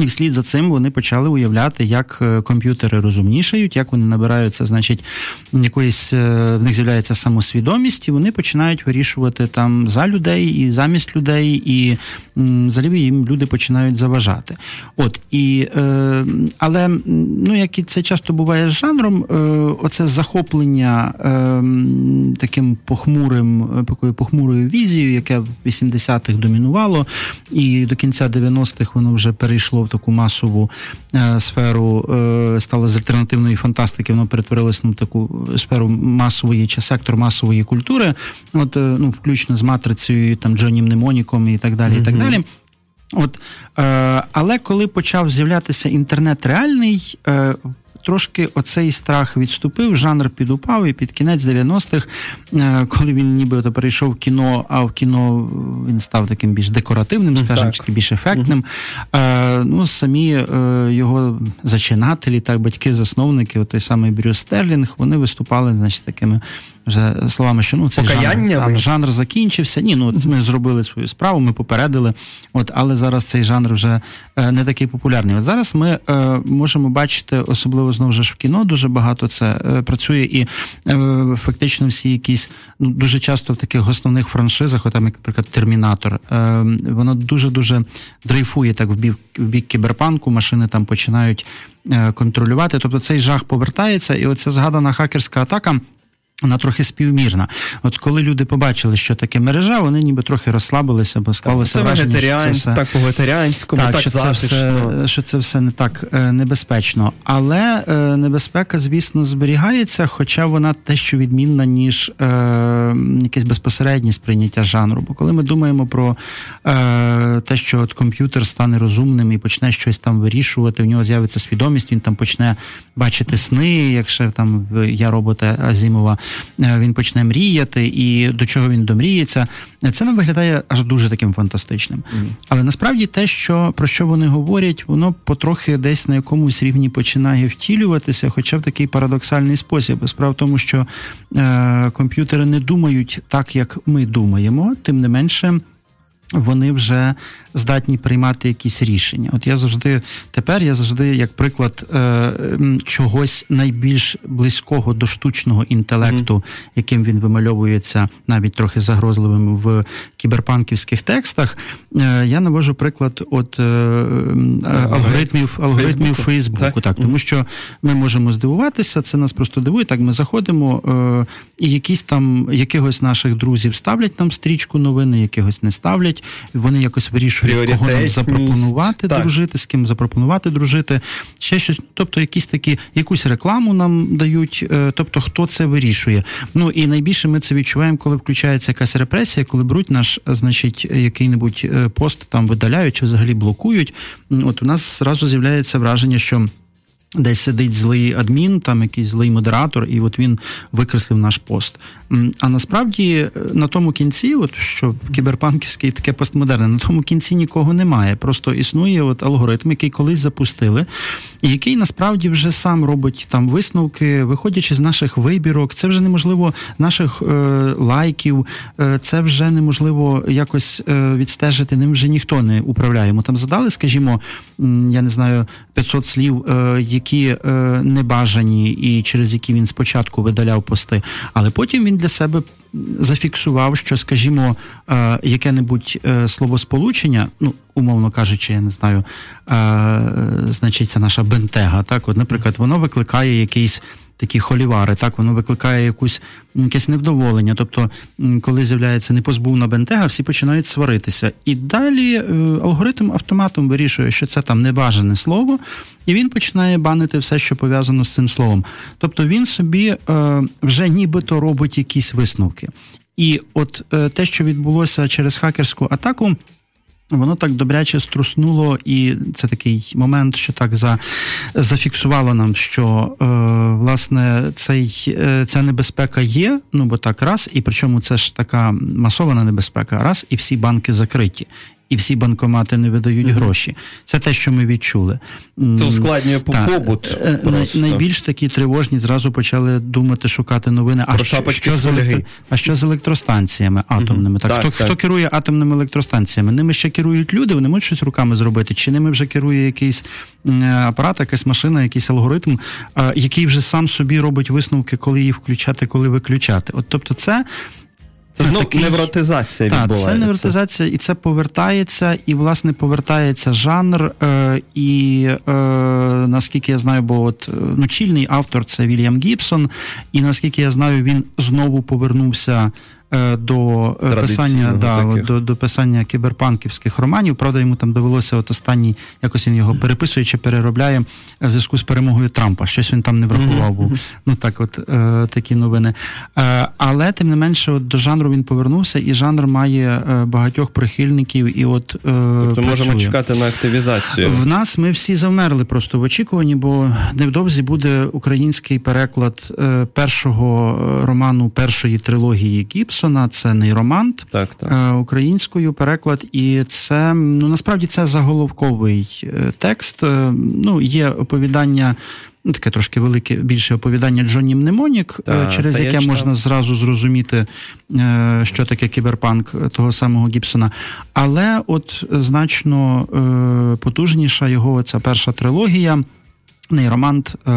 І вслід за цим вони почали уявляти, як комп'ютери розумнішають, як вони набираються, значить, якоїсь в них з'являється самосвідомість, і вони починають вирішувати там за людей і замість людей, і взагалі їм люди починають заважати. От і е, але ну як і це часто буває з жанром, е, оце захоплення е, таким похмурим, такою похмурою візією, яке в 80-х домінувало, і до кінця 90-х воно вже перейшло в таку масову е, сферу, е, стало з альтернативної фантастики, воно перетворилось на таку сферу масової чи сектор масової культури, от ну включно з матрицею, там Джоні Мнемоніком і так далі. і так далі. От, е, Але коли почав з'являтися інтернет реальний, е, трошки оцей страх відступив, жанр підупав, і під кінець 90-х, е, коли він ніби перейшов в кіно, а в кіно він став таким більш декоративним, скажімо, чи більш ефектним. Е, ну, Самі е, його зачинателі, так, батьки-засновники, той самий Брюс Стерлінг, вони виступали значить, такими вже словами, що ну цей Покаяння жанр, ви? жанр закінчився. Ні, ну ми зробили свою справу, ми попередили. От, але зараз цей жанр вже е, не такий популярний. От зараз ми е, можемо бачити, особливо знову ж в кіно, дуже багато це е, працює, і е, фактично всі якісь ну дуже часто в таких основних франшизах, от там, як, наприклад, Термінатор, е, воно дуже дуже дрейфує так в бік в бік кіберпанку. Машини там починають е, контролювати. Тобто цей жах повертається, і оця згадана хакерська атака. Вона трохи співмірна. От коли люди побачили, що таке мережа, вони ніби трохи розслабилися, бо склалося враження, що це все так по-вегетаріанському, так, так, що, це все, що це все не так е, небезпечно. Але е, небезпека, звісно, зберігається, хоча вона дещо відмінна, ніж е, якесь безпосереднє сприйняття жанру. Бо коли ми думаємо про е, те, що от комп'ютер стане розумним і почне щось там вирішувати, в нього з'явиться свідомість, він там почне бачити сни, якщо там я робота Азімова, він почне мріяти, і до чого він домріється. Це нам виглядає аж дуже таким фантастичним. Але насправді те, що про що вони говорять, воно потрохи десь на якомусь рівні починає втілюватися, хоча в такий парадоксальний спосіб. Справа в тому, що е, комп'ютери не думають так, як ми думаємо, тим не менше. Вони вже здатні приймати якісь рішення. От я завжди тепер я завжди, як приклад е, чогось найбільш близького до штучного інтелекту, яким він вимальовується навіть трохи загрозливим в кіберпанківських текстах. Е, я навожу приклад от е, е, алгоритмів алгоритмів Фейсбуку. Так. Так, тому що ми можемо здивуватися, це нас просто дивує. Так, ми заходимо, е, і якісь там якихось наших друзів ставлять нам стрічку новини, якихось не ставлять. Вони якось вирішують, кого нам запропонувати Так. дружити, з ким запропонувати дружити, ще щось. Ну, Тобто, якісь такі, якусь рекламу нам дають. е, Тобто, хто це вирішує. Ну і найбільше ми це відчуваємо, коли включається якась репресія, коли беруть наш, е, значить, який-небудь е, пост там видаляють чи взагалі блокують. От у нас зразу з'являється враження, що. Десь сидить злий адмін, там якийсь злий модератор, і от він викреслив наш пост. А насправді е, на тому кінці, от що кіберпанківське і таке постмодерне, на тому кінці нікого немає. Просто існує от алгоритм, який колись запустили, і який насправді вже сам робить там висновки, виходячи з наших вибірок. Це вже неможливо наших е, лайків, е, це вже неможливо якось е, відстежити. Ним вже ніхто не управляє. Йому там задали, скажімо, я не знаю, 500 слів, е, які е, небажані, і через які він спочатку видаляв пости, але потім він для себе зафіксував, що, скажімо, е, яке-небудь е, словосполучення, ну, умовно кажучи, я не знаю, е, значить, це наша бентега. Так, от, наприклад, воно викликає якийсь. Такі холівари, так воно викликає якусь якесь невдоволення. Тобто, коли з'являється непозбувна бентега, всі починають сваритися. І далі е, алгоритм автоматом вирішує, що це там небажане слово, і він починає банити все, що пов'язано з цим словом. Тобто він собі е, вже нібито робить якісь висновки. І от е, те, що відбулося через хакерську атаку. Воно так добряче струснуло, і це такий момент, що так за, зафіксувало нам, що е, власне цей, е, ця небезпека є. Ну бо так раз, і причому це ж така масована небезпека, раз, і всі банки закриті. І всі банкомати не видають гроші. Це те, що ми відчули. Це ускладнює по- так. побут Е, просто. Найбільш такі тривожні зразу почали думати, шукати новини. А що, що, з електро... а що з електростанціями атомними? Так, Так, хто, так. хто керує атомними електростанціями? Ними ще керують люди, вони можуть щось руками зробити, чи ними вже керує якийсь апарат, якась машина, якийсь алгоритм, який вже сам собі робить висновки, коли їх включати, коли виключати. От тобто, це. Це знов такий- невротизація Так, відбувається. це невротизація, і це повертається, і власне повертається жанр. Е, і е, наскільки я знаю, бо от е, ну, чільний автор це Вільям Гібсон, і наскільки я знаю, він знову повернувся. Е, До е, писання да, до, до писання кіберпанківських романів. Правда, йому там довелося от останній, якось він його переписує чи переробляє в зв'язку з перемогою Трампа. Щось він там не врахував був. Ну так, от е, такі новини. Е, але тим не менше, от до жанру він повернувся, і жанр має е, багатьох прихильників. І от е, Тобто можемо чекати на активізацію. В нас ми всі завмерли просто в очікуванні, бо невдовзі буде український переклад е, першого е, роману першої трилогії Гібсона. Це нейромант. Так, так. Е, Українською переклад, і це ну насправді це заголовковий е, текст. Е, Ну, є оповідання ну, таке трошки велике більше оповідання Джонні Мнемонік, Та, через яке можна зразу зрозуміти, що таке кіберпанк того самого Гібсона. Але от значно потужніша його ця перша трилогія. Нейромант, е,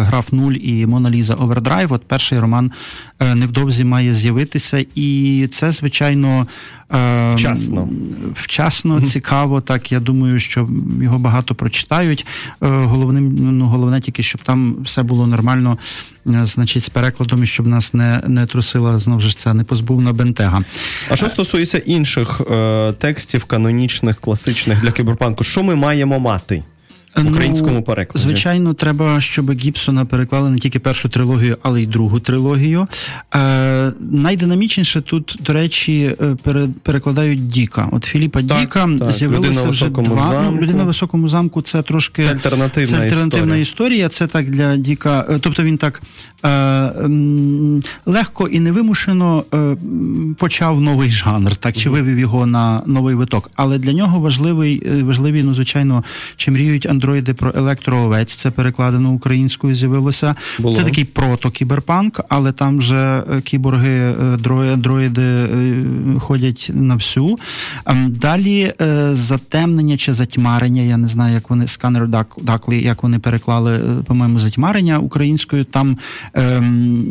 Граф Нуль і Моналіза Овердрайв. От перший роман е, невдовзі має з'явитися, і це, звичайно, е, вчасно, вчасно цікаво. Так, я думаю, що його багато прочитають. Е, головним, ну, головне тільки, щоб там все було нормально, е, значить, з перекладом, і щоб нас не не трусила знову ж це не позбувна бентега. А що стосується інших е, текстів, канонічних, класичних для кіберпанку, що ми маємо мати? Українському ну, перекладі. Звичайно, треба, щоб Гібсона переклали не тільки першу трилогію, але й другу трилогію. Е, Найдинамічніше тут, до речі, е, перекладають Діка. От Філіпа так, Діка так, з'явилося вже два. Замку. Ну, людина в високому замку це трошки це альтернативна, це альтернативна історія. історія. Це так для Діка. Е, тобто він так е, легко і невимушено е, почав новий жанр, так чи вивів його на новий виток. Але для нього важливий е, важливі, ну звичайно, чи мріють андроїди про електроовець. Це перекладено українською. З'явилося. Було. Це такий прото-кіберпанк, але там же е, кіборги, е, андроїди е, ходять на всю. Ем, далі затемнення чи затьмарення. Я не знаю, як вони сканер Даклі, як вони переклали, по-моєму, затьмарення українською. Там ем,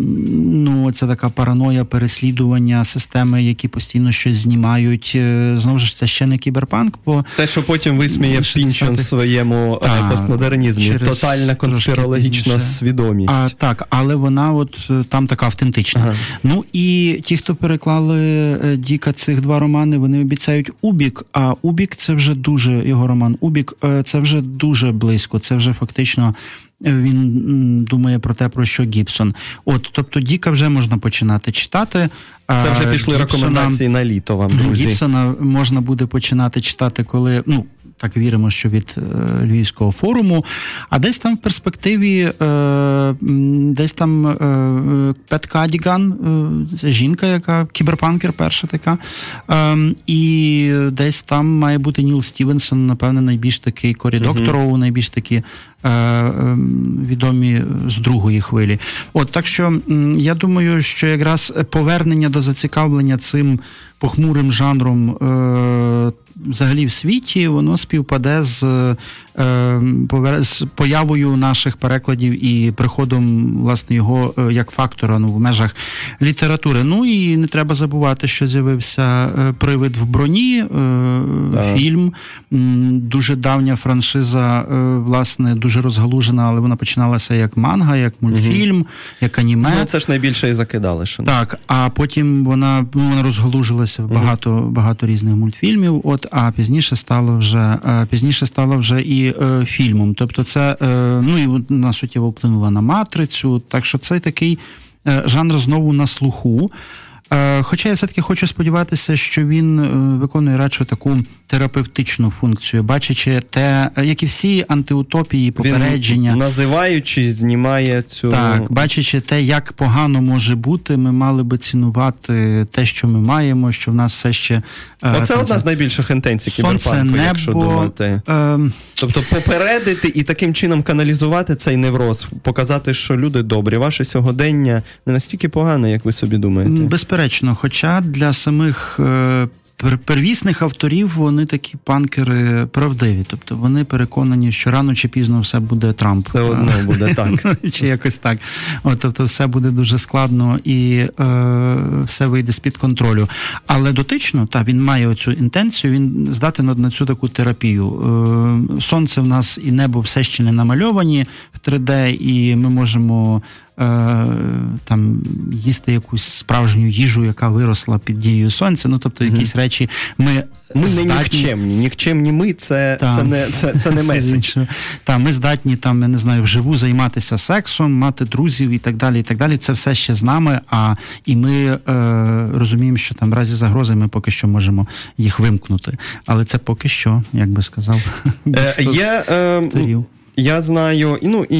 ну, це така параноя переслідування системи, які постійно щось знімають. Знову ж це ще не кіберпанк, бо те, що потім висміє в своєму та, постмодернізмі, тотальна конспірологічна свідомість. А, Так, але вона от е, там така автентична. Ага. Ну і ті, хто переклали е, Діка цих два романи, вони обіцяють Убік. А Убік це вже дуже його роман. Убік е, це вже дуже близько. Це вже фактично. Він думає про те, про що Гібсон. От, тобто, Діка вже можна починати читати. Це вже пішли Гібсона, рекомендації на літо вам, друзі. Гібсона можна буде починати читати, коли ну так віримо, що від е, Львівського форуму. А десь там в перспективі, е, десь там е, Пет Кадіган, це жінка, яка кіберпанкер, перша така. І десь там має бути Ніл Стівенсон, напевне, найбільш такий Корі Докторов, найбільш такі. Відомі з другої хвилі. От так що я думаю, що якраз повернення до зацікавлення цим похмурим жанром взагалі в світі, воно співпаде з е, з появою наших перекладів і приходом власне його е, як фактора ну, в межах літератури. Ну і не треба забувати, що з'явився е, привид в броні, е, фільм, дуже давня франшиза, власне, дуже розгалужена, але вона починалася як манга, як мультфільм, угу. як аніме. Ну, Це ж найбільше і закидали. що Так, а потім вона ну, вона розгалужилася в багато багато різних мультфільмів. От а пізніше стало вже е, пізніше стало вже і е, фільмом. Тобто, це е, ну і на суттєво вплинула на матрицю. Так що це такий е, жанр знову на слуху. Е, хоча я все-таки хочу сподіватися, що він е, виконує радше таку терапевтичну функцію, бачачи те, як і всі антиутопії, попередження, Він, називаючи, знімає цю так, бачачи те, як погано може бути, ми мали би цінувати те, що ми маємо, що в нас все ще е, Оце одна з найбільших інтенцій кіберпанку, небо, якщо думати. Е... Тобто попередити і таким чином каналізувати цей невроз, показати, що люди добрі, ваше сьогодення не настільки погане, як ви собі думаєте. Безперечно безперечно. Хоча для самих е, первісних авторів вони такі панкери правдиві. Тобто вони переконані, що рано чи пізно все буде Трамп. Все одно буде так. Чи якось так. От, Тобто, все буде дуже складно і е, все вийде з-під контролю. Але дотично, та він має оцю інтенцію, він здатен на цю таку терапію. Е, Сонце в нас і небо все ще не намальовані в 3D, і ми можемо. Е, там їсти якусь справжню їжу, яка виросла під дією сонця. Ну тобто, якісь речі ми. Ми здатні... не нікчемні. Нікчемні ми це там, це не це, це не меседж. Та, ми здатні там, я не знаю, вживу займатися сексом, мати друзів і так далі. і так далі. Це все ще з нами. А і ми е, розуміємо, що там в разі загрози ми поки що можемо їх вимкнути. Але це поки що, як би сказав, е, є. Е, я знаю, ну і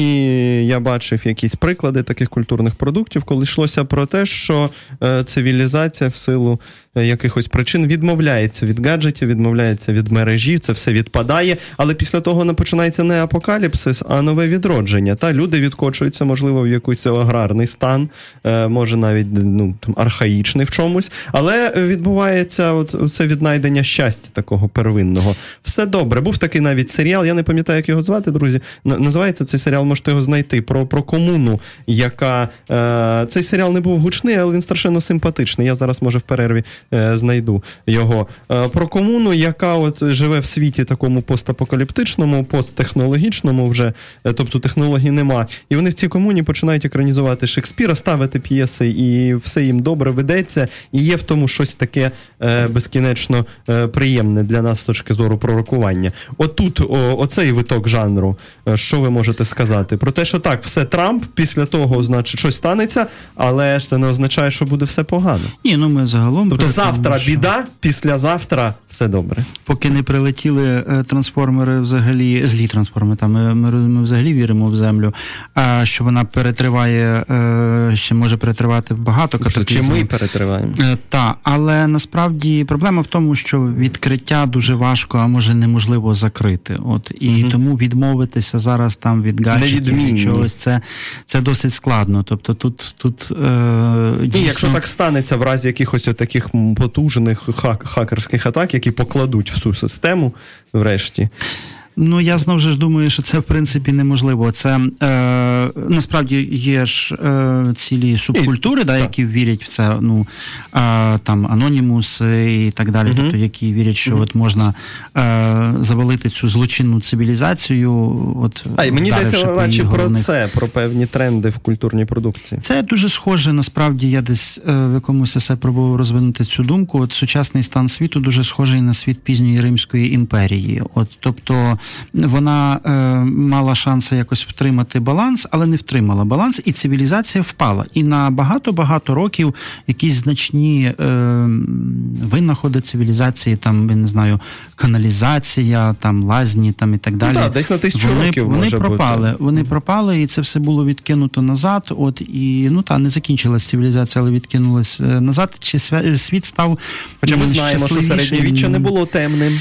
я бачив якісь приклади таких культурних продуктів, коли йшлося про те, що е, цивілізація в силу якихось причин відмовляється від гаджетів, відмовляється від мережі, це все відпадає. Але після того не починається не апокаліпсис, а нове відродження. Та люди відкочуються, можливо, в якийсь аграрний стан, е, може навіть ну там архаїчний в чомусь, але відбувається от це віднайдення щастя такого первинного. Все добре. Був такий навіть серіал. Я не пам'ятаю, як його звати, друзі. Називається цей серіал, можете його знайти. Про про комуну, яка е, цей серіал не був гучний, але він страшенно симпатичний. Я зараз, може, в перерві е, знайду його. Е, про комуну, яка от живе в світі такому постапокаліптичному, посттехнологічному вже, е, тобто технологій нема. І вони в цій комуні починають екранізувати Шекспіра, ставити п'єси, і все їм добре ведеться. І є в тому щось таке е, безкінечно е, приємне для нас з точки зору пророкування. Отут, о, оцей виток жанру, е, що ви можете сказати? Про те, що так, все Трамп після того, значить, щось станеться, але ж це не означає, що буде все погано. Ні, ну ми загалом. Тобто завтра що... біда, післязавтра все добре. Поки не прилетіли е, трансформери, взагалі, злі трансформери, там ми, ми, ми взагалі віримо в землю, а що вона перетриває, е, ще може перетривати багато катаклізмів. Чи ми перетриваємо? Так, але насправді проблема в тому, що відкриття дуже важко, а може неможливо закрити. От і угу. тому відмовитися зараз там від гаджетів чогось, це це досить складно. Тобто тут тут е, дійсно... І якщо так станеться в разі якихось таких потужних хак- хакерських атак, які покладуть всю систему, врешті. Ну я знову ж думаю, що це в принципі неможливо. Це е, насправді є ж е, цілі субкультури, і, да, які вірять в це. Ну е, там анонімус і так далі, угу. тобто які вірять, що угу. от можна е, завалити цю злочинну цивілізацію. От а і мені йдеться радше про це, про певні тренди в культурній продукції. Це дуже схоже. Насправді я десь е, в якомусь есе пробував розвинути цю думку. От сучасний стан світу дуже схожий на світ пізньої Римської імперії. От тобто вона е, мала шанси якось втримати баланс, але не втримала баланс, і цивілізація впала. І на багато-багато років якісь значні е, винаходи цивілізації, там я не знаю, каналізація, там лазні, там і так далі. Ну, так, десь на тисячу вони, років вони може пропали. Бути. Вони пропали, і це все було відкинуто назад. От і ну та не закінчилась цивілізація, але відкинулась е, назад. Чи світ став Хоча ми знаємо, що середньовіччя не було темним.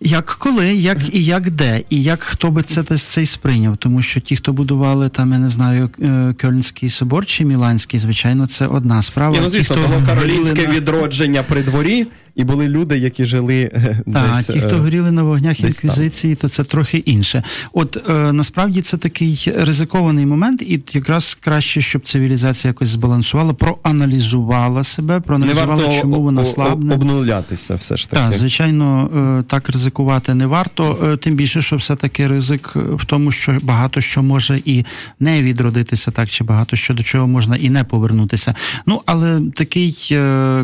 Як коли, як і як де, і як хто би це цей сприйняв, тому що ті, хто будували там, я не знаю, Кельнський Кьольнський собор чи Міланський, звичайно, це одна справа. Ні, ну, звісно, ті, хто було каролінське відродження при дворі, і були люди, які жили е, так, десь... ті, хто е, горіли на вогнях інквізиції, то це трохи інше. От е, насправді це такий ризикований момент, і якраз краще, щоб цивілізація якось збалансувала, проаналізувала себе, проаналізувала, не варто чому вона слабне. обнулятися все ж таки. Так, звичайно, так ризикувати не варто, тим більше, що все-таки ризик в тому, що багато що може і не відродитися, так чи багато що до чого можна і не повернутися. Ну але такий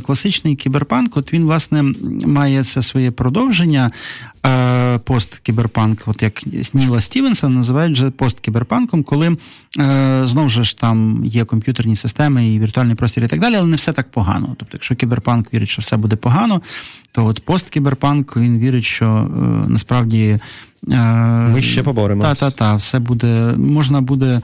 класичний кіберпанк, от він власне власне має це своє продовження. Е, посткіберпанк, от як Ніла Стівенса називають вже посткіберпанком, коли е, знову ж там є комп'ютерні системи і віртуальний простір і так далі, але не все так погано. Тобто, якщо кіберпанк вірить, що все буде погано, то от посткіберпанк він вірить, що е, насправді. Ми ще поборемося. Та, та, та, все буде, можна буде,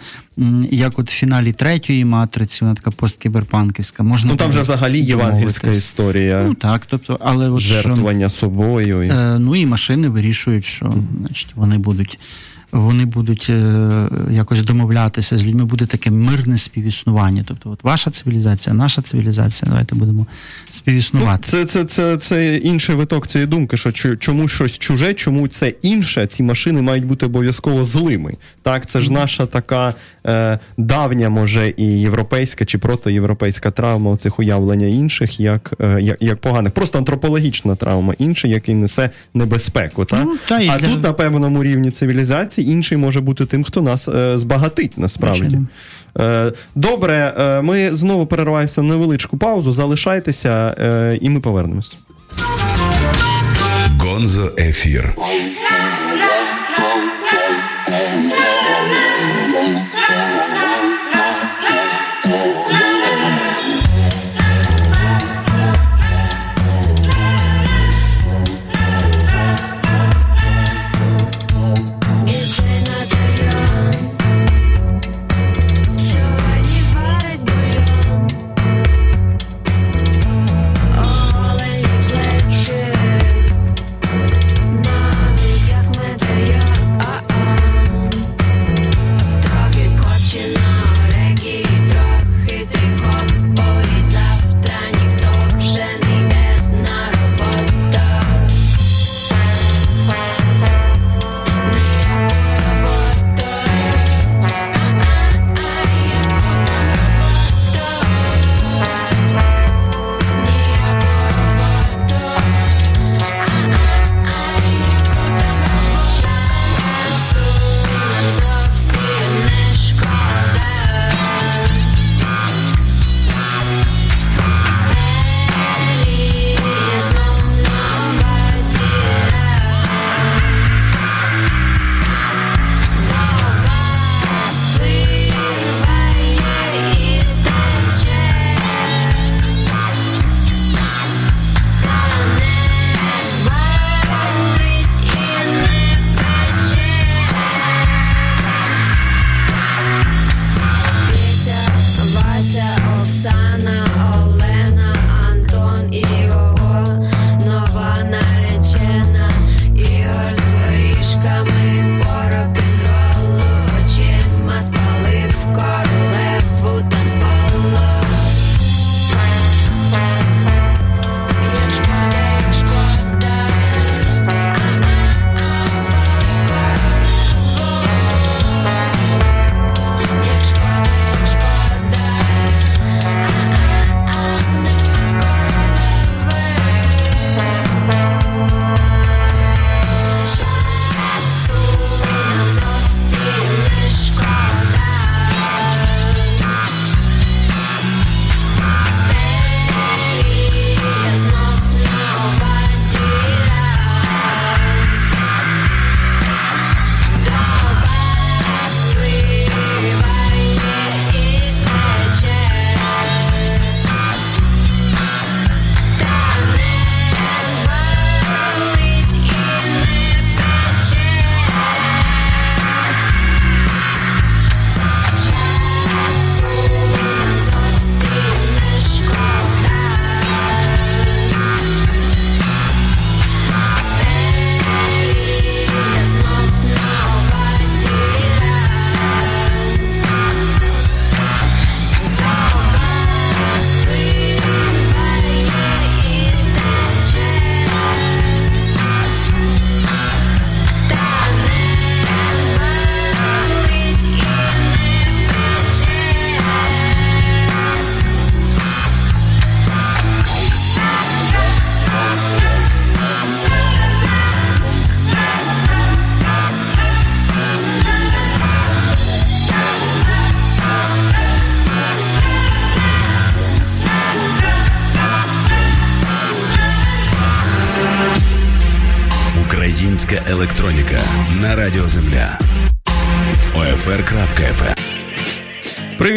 як от в фіналі третьої матриці, вона така посткіберпанківська. Можна ну там вже взагалі євангельська історія. Ну так, тобто, але от жертвування що, собою. Е, ну і машини вирішують, що значить, вони будуть вони будуть е, якось домовлятися з людьми, буде таке мирне співіснування. Тобто, от ваша цивілізація, наша цивілізація, давайте будемо співіснувати. Ну, це це, це, це інший виток цієї думки, що чому щось чуже, чому це інше, ці машини мають бути обов'язково злими. Так, це ж наша така давня, може, і європейська чи протоєвропейська травма цих уявлення інших, як е, як, як поганих. Просто антропологічна травма, інший, який несе небезпеку. Так? Ну, та, а для... тут на певному рівні цивілізації інший може бути тим, хто нас е, збагатить насправді. Е, добре, е, ми знову перериваємося на невеличку паузу. Залишайтеся, е, і ми повернемось. Гонзо ефір.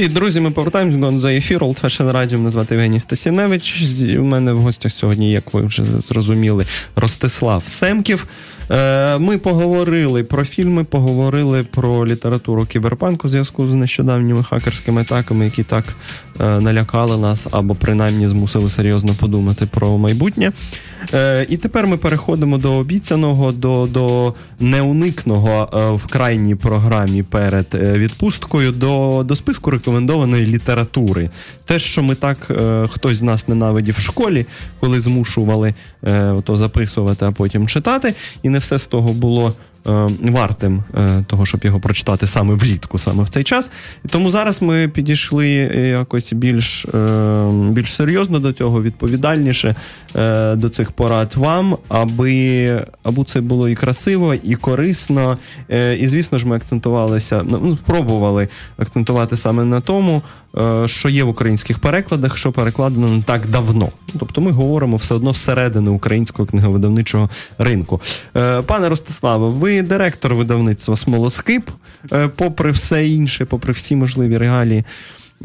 Привіт, друзі! Ми повертаємось за ефір Old Fashion Radio. Мене звати Євгеній Стасіневич. У мене в гостях сьогодні, як ви вже зрозуміли, Ростислав Семків. Е, ми поговорили про фільми, поговорили про літературу кіберпанку у зв'язку з нещодавніми хакерськими атаками, які так е, налякали нас або принаймні змусили серйозно подумати про майбутнє. Е, і тепер ми переходимо до обіцяного, до до неуникного в крайній програмі перед відпусткою до, до списку рекомендованої літератури. Те, що ми так хтось з нас ненавидів в школі, коли змушували то записувати, а потім читати. І не все з того було вартим е, того, щоб його прочитати саме влітку, саме в цей час. Тому зараз ми підійшли якось більш е, більш серйозно до цього, відповідальніше до цих порад вам, аби аби це було і красиво, і корисно. І, звісно ж, ми акцентувалися, ну, спробували акцентувати саме на тому, що є в українських перекладах, що перекладено не так давно. Тобто ми говоримо все одно зсередини українського книговидавничого ринку. Пане Ростиславе, ви директор видавництва Смолоскип, е, попри все інше, попри всі можливі регалії.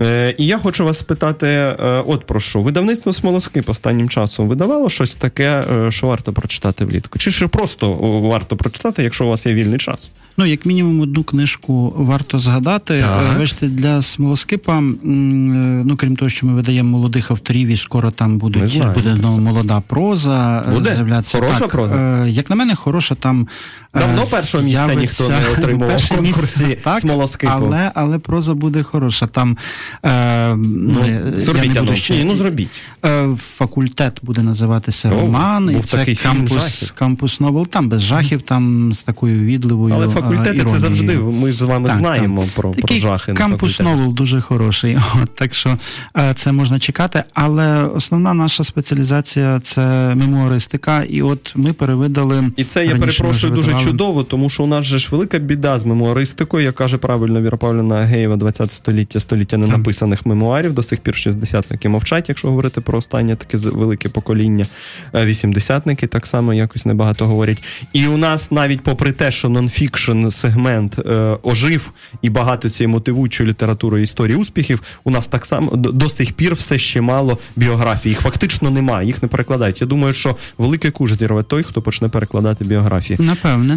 Е, і я хочу вас спитати: е, от про що видавництво Смолоскип останнім часом видавало щось таке, що варто прочитати влітку? Чи ж просто варто прочитати, якщо у вас є вільний час? Ну, як мінімум, одну книжку варто згадати. Бачите, для смолоскипа, ну крім того, що ми видаємо молодих авторів, і скоро там будуть буде знову молода проза. Буде? з'являтися. Хороша так, проза? Як на мене, хороша там. Давно першого місця ніхто не отримував в конкурсі так, смолоскипу. Але але проза буде хороша. Там е, ну, зробіть я ще, ну зробіть. Е, факультет буде називатися О, Роман, і це кампус кампус Новел. Там без жахів, там з такою відливою. Але факультети іронії. це завжди. Ми з вами так, знаємо так. про про жахи. Кампус Новел дуже хороший. От, Так що е, це можна чекати. Але основна наша спеціалізація це мемуаристика. І от ми перевидали. І це я перепрошую дуже чудово, тому що у нас же ж велика біда з мемуаристикою, як каже правильно Віра Павлівна Геєва, 20 століття, століття ненаписаних мемуарів. До сих пір шістдесятники мовчать, якщо говорити про останнє таке велике покоління. Е, вісімдесятники так само якось небагато говорять. І у нас навіть попри те, що нонфікшн сегмент е, ожив і багато цієї мотивуючої літератури історії успіхів, у нас так само до, до сих пір все ще мало біографій. Їх фактично немає, їх не перекладають. Я думаю, що великий куш зірве той, хто почне перекладати біографії.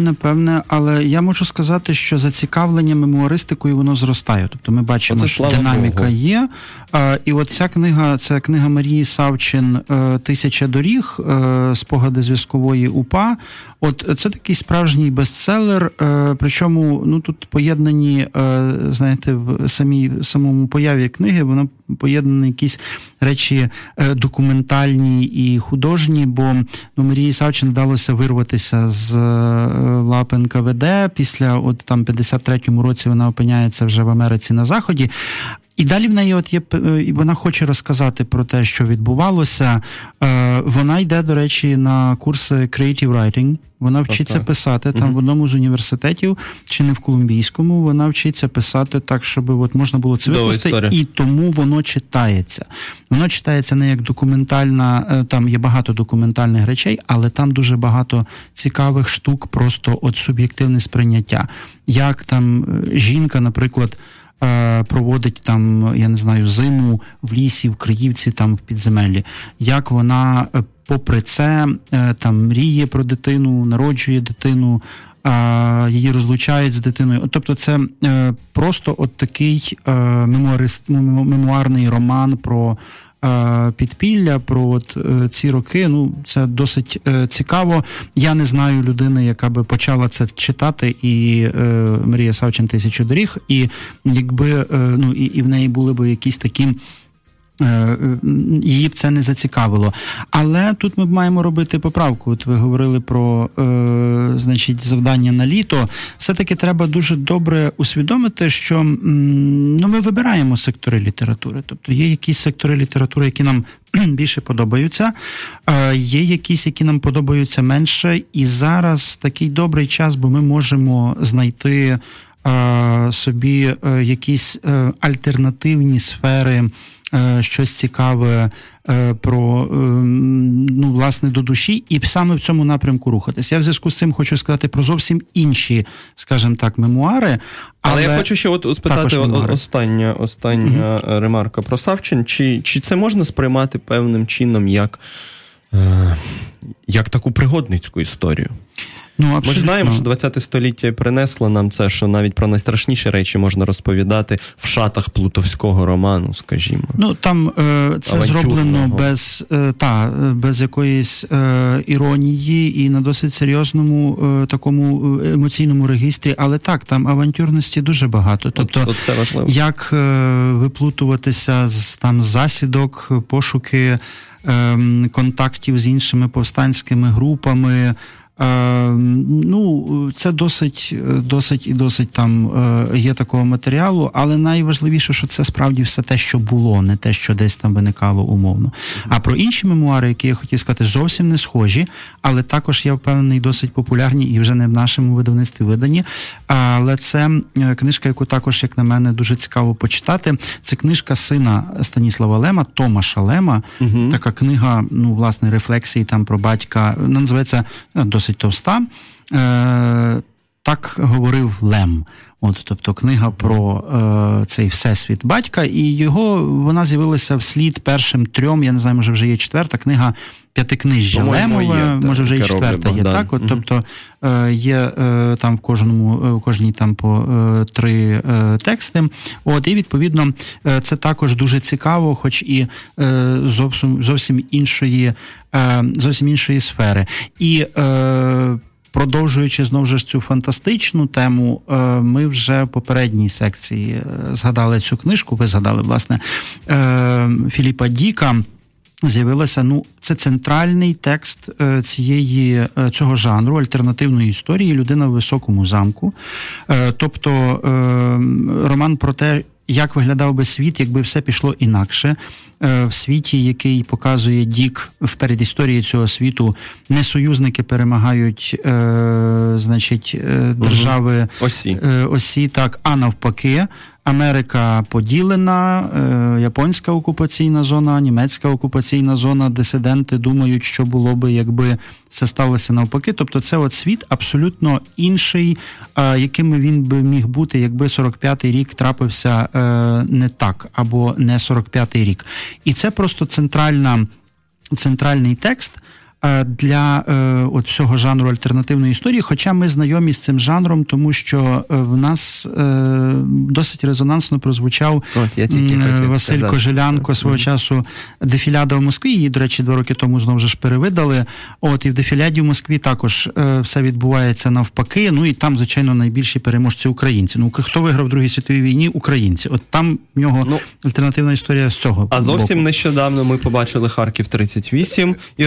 Напевне, напевне, але я можу сказати, що зацікавлення мемуаристикою воно зростає. Тобто ми бачимо, Оце, що динаміка Богу. є. А, і от ця книга, це книга Марії Савчин е, Тисяча доріг, е, спогади зв'язкової УПА. От це такий справжній бестселер. Е, причому ну тут поєднані, знаєте, в самій самому появі книги, вона поєднані якісь речі документальні і художні, бо ну, Марії Савчин вдалося вирватися з лап НКВД. Після от там 53-му році вона опиняється вже в Америці на Заході. І далі в неї от є е, вона хоче розказати про те, що відбувалося. Е, вона йде, до речі, на курси Creative Writing. Вона вчиться так, писати там угу. в одному з університетів, чи не в Колумбійському. Вона вчиться писати так, щоб от можна було це викласти, і тому воно читається. Воно читається не як документальна, е, там є багато документальних речей, але там дуже багато цікавих штук, просто от суб'єктивне сприйняття. Як там жінка, наприклад. Е, проводить там, я не знаю, зиму в лісі, в Криївці, там в підземеллі, як вона, е, попри це, е, там мріє про дитину, народжує дитину. Її розлучають з дитиною. Тобто, це просто от такий мемуарний роман про підпілля про от е, ці роки. Ну це досить е, цікаво. Я не знаю людини, яка би почала це читати, і Марія Савчин тисячу доріг, і якби ну і, і в неї були б якісь такі. Е, е, її це не зацікавило. Але тут ми маємо робити поправку. От ви говорили про е, значить, завдання на літо. Все-таки треба дуже добре усвідомити, що ну, ми вибираємо сектори літератури. Тобто є якісь сектори літератури, які нам більше подобаються, е, є якісь, які нам подобаються менше. І зараз такий добрий час, бо ми можемо знайти. собі якісь альтернативні сфери. Щось цікаве про ну, власне до душі, і саме в цьому напрямку рухатись. Я в зв'язку з цим хочу сказати про зовсім інші, скажімо так, мемуари. Але, але я хочу ще от спитати остання остання mm ремарка про Савчин. Чи чи це можна сприймати певним чином як, е, як таку пригодницьку історію? Ну, Ми ж знаємо, що 20 століття принесло нам це, що навіть про найстрашніші речі можна розповідати в шатах плутовського роману, скажімо. Ну там е, це зроблено без е, та, без якоїсь е, іронії і на досить серйозному е, такому е, емоційному регістрі, але так, там авантюрності дуже багато. Тобто, от, це важливо. як е, виплутуватися з там засідок, пошуки контактів з іншими повстанськими групами. Е, ну, це досить досить і досить там е, є такого матеріалу, але найважливіше, що це справді все те, що було, не те, що десь там виникало умовно. А про інші мемуари, які я хотів сказати, зовсім не схожі, але також я впевнений, досить популярні і вже не в нашому видавництві видані. Але це е, книжка, яку також, як на мене, дуже цікаво почитати. Це книжка сина Станіслава Лема, Томаша Лема. Угу. Така книга, ну, власне, рефлексії там про батька. Вона називається досить досить товста. Е, Так говорив Лем. От, тобто книга про е, цей всесвіт батька, і його вона з'явилася вслід першим трьом. Я не знаю, може вже є четверта книга п'ятикнижжя Лемове, є, може вже і четверта є. Так, от, тобто е, є е, там в кожному е, в кожній там по е, три е, тексти. От і відповідно це також дуже цікаво, хоч і зовсім зовсім іншої, зовсім іншої сфери. І Продовжуючи знову ж цю фантастичну тему, е, ми вже в попередній секції е, згадали цю книжку. Ви згадали власне е, Філіпа Діка. З'явилася ну, це центральний текст цієї цього жанру альтернативної історії Людина в високому замку. Тобто роман про те, як виглядав би світ, якби все пішло інакше е, в світі, який показує Дік в передісторії цього світу, не союзники перемагають, е, значить, е, держави осі. Е, осі, так, а навпаки. Америка поділена, е, японська окупаційна зона, німецька окупаційна зона. Дисиденти думають, що було би, якби все сталося навпаки. Тобто, це от світ абсолютно інший, е, яким він би міг бути, якби 45-й рік трапився е, не так, або не 45-й рік. І це просто центральна, центральний текст. Е, для е, от всього жанру альтернативної історії. Хоча ми знайомі з цим жанром, тому що е, в нас е, досить резонансно прозвучав от, я тільки Василь сказати, Кожелянко свого часу дефіляда в Москві. Її, до речі, два роки тому знову ж перевидали. От і в дефіляді в Москві також е, все відбувається навпаки. Ну і там, звичайно, найбільші переможці українці. Ну хто виграв в Другій світовій війні? Українці. От там в нього ну, альтернативна історія з цього. А зовсім боку. нещодавно ми побачили Харків 38 і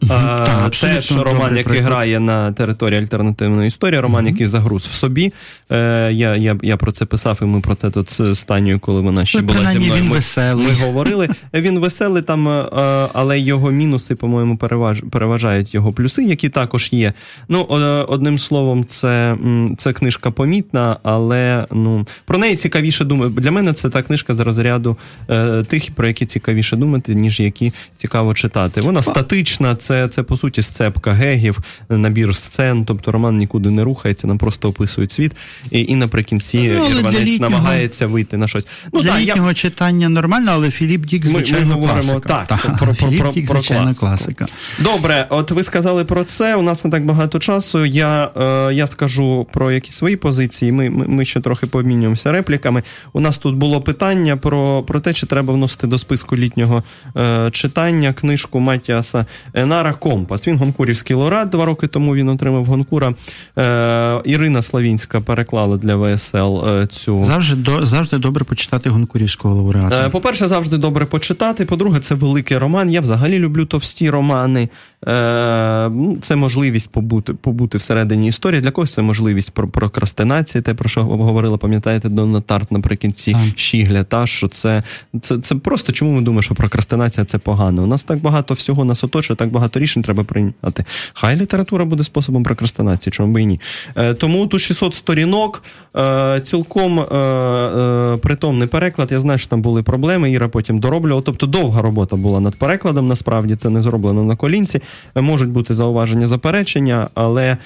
рванця. Та, Теж роман, який приклад. грає на території альтернативної історії, роман, який загруз в собі. Е, Я я, я про це писав, і ми про це тут з Станією, коли вона ще була зі мною. Він ми, веселий. ми говорили. Він веселий там, е, але його мінуси, по-моєму, переваж, переважають його плюси, які також є. Ну, одним словом, це це книжка помітна, але ну про неї цікавіше думати. Для мене це та книжка з розряду е, тих, про які цікавіше думати, ніж які цікаво читати. Вона статична, це це по суті сцепка гегів, набір сцен. Тобто роман нікуди не рухається, нам просто описують світ. І і наприкінці ну, Ірванець намагається вийти на щось. Ну для так, літнього я... читання нормально, але Філіп Дік, звичайно, ми, ми говоримо, класика. Так, це про, про, про, Дік, про звичайно, класика. Добре, от ви сказали про це. У нас не так багато часу. Я е, я скажу про якісь свої позиції. Ми, ми ми, ще трохи помінюємося репліками. У нас тут було питання про про те, чи треба вносити до списку літнього е, читання книжку Матіаса Енара Компас. Він гонкурівський лауреат. Два роки тому він отримав Гонкура. Е, Ірина Славінська переклала для ВСЛ е, цю завжди до завжди добре почитати гонкурівського лауреата. Е, по-перше, завжди добре почитати. По-друге, це великий роман. Я взагалі люблю товсті романи. Е, ну, Це можливість побути побути всередині історії. Для когось це можливість про прокрастинації, те, про що говорила, пам'ятаєте, Донна Тарт наприкінці а. Щігля. Та що це, це це просто чому ми думаємо, що прокрастинація це погано? У нас так багато всього нас оточує, так багато багато рішень треба прийняти. Хай література буде способом прокрастинації, чому би і ні. Е, тому тут 600 сторінок, е, цілком е, е, притомний переклад. Я знаю, що там були проблеми. Іра потім дороблювала. Тобто довга робота була над перекладом. Насправді це не зроблено на колінці. Е, Можуть бути зауваження, заперечення, але.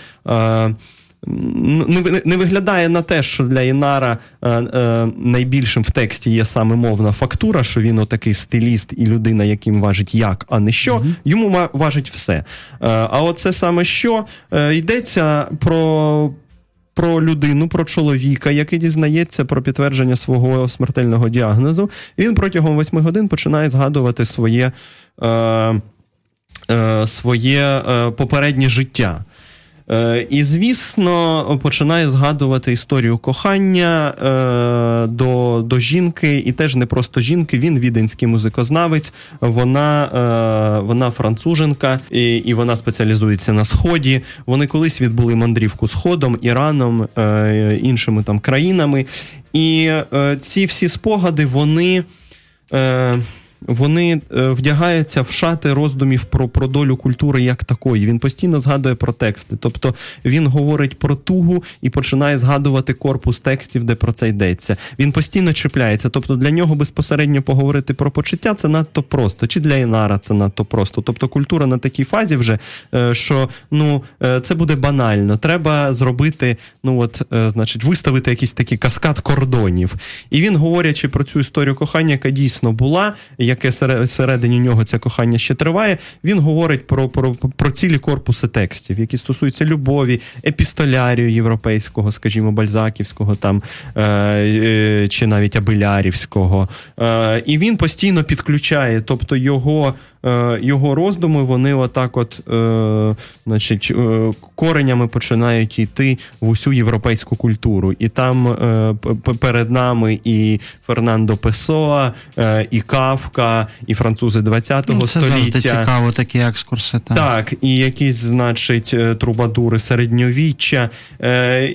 Не, не виглядає на те, що для Інара е, е, найбільшим в тексті є саме мовна фактура, що він отакий стиліст і людина, яким важить як, а не що. Mm-hmm. Йому важить все. Е, а оце саме що е, йдеться про. Про людину, про чоловіка, який дізнається про підтвердження свого смертельного діагнозу, і він протягом восьми годин починає згадувати своє е, е, своє е, попереднє життя. Е, і, звісно, починає згадувати історію кохання е, до до жінки, і теж не просто жінки, він віденський музикознавець, вона е, вона француженка, і і вона спеціалізується на Сході. Вони колись відбули мандрівку Сходом, Іраном, е, іншими там країнами. І е, ці всі спогади, вони. Е, вони е, вдягаються в шати роздумів про про долю культури як такої. Він постійно згадує про тексти. Тобто він говорить про тугу і починає згадувати корпус текстів, де про це йдеться. Він постійно чіпляється. Тобто для нього безпосередньо поговорити про почуття це надто просто. Чи для Інара це надто просто. Тобто культура на такій фазі вже, е, що ну е, це буде банально. Треба зробити, ну от, значить, виставити якийсь такий каскад кордонів. І він, говорячи про цю історію кохання, яка дійсно була яке всередині нього це кохання ще триває, він говорить про про, про цілі корпуси текстів, які стосуються любові, епістолярію європейського, скажімо, бальзаківського там е, е, чи навіть абелярівського. Е, І він постійно підключає, тобто його Е, його роздуми, вони отак, от, е, значить, е, коренями починають йти в усю європейську культуру. І там е, перед нами і Фернандо Песоа, е, і Кавка, і французи 20-го ну, це століття. Це цікаво, такі екскурси. Так. так, і якісь, значить, е, трубадури середньовіччя.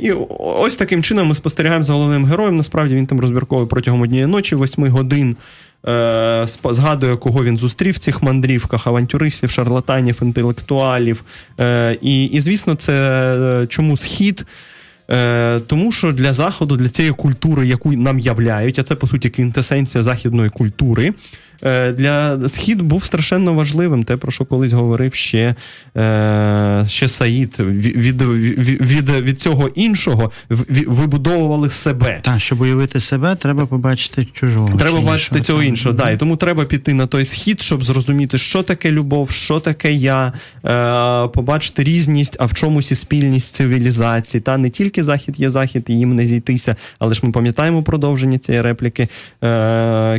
І ось таким чином ми спостерігаємо за головним героєм. Насправді він там розбірковує протягом однієї ночі, восьми годин. Е, згадує, кого він зустрів в цих мандрівках, авантюристів, шарлатанів, інтелектуалів. Е, і, і звісно, це е, чому схід. Тому що для заходу, для цієї культури, яку нам являють, а це по суті квінтесенція західної культури. Е, для схід був страшенно важливим. Те, про що колись говорив ще е, ще Саїд. Від від, від, від цього іншого вибудовували себе. Так, щоб уявити себе, треба побачити чужого. Треба бачити іншого. цього іншого. Да, І тому треба піти на той схід, щоб зрозуміти, що таке любов, що таке я, е, побачити різність, а в чомусь і спільність цивілізації. Та не тільки захід є захід, і їм не зійтися, але ж ми пам'ятаємо продовження цієї репліки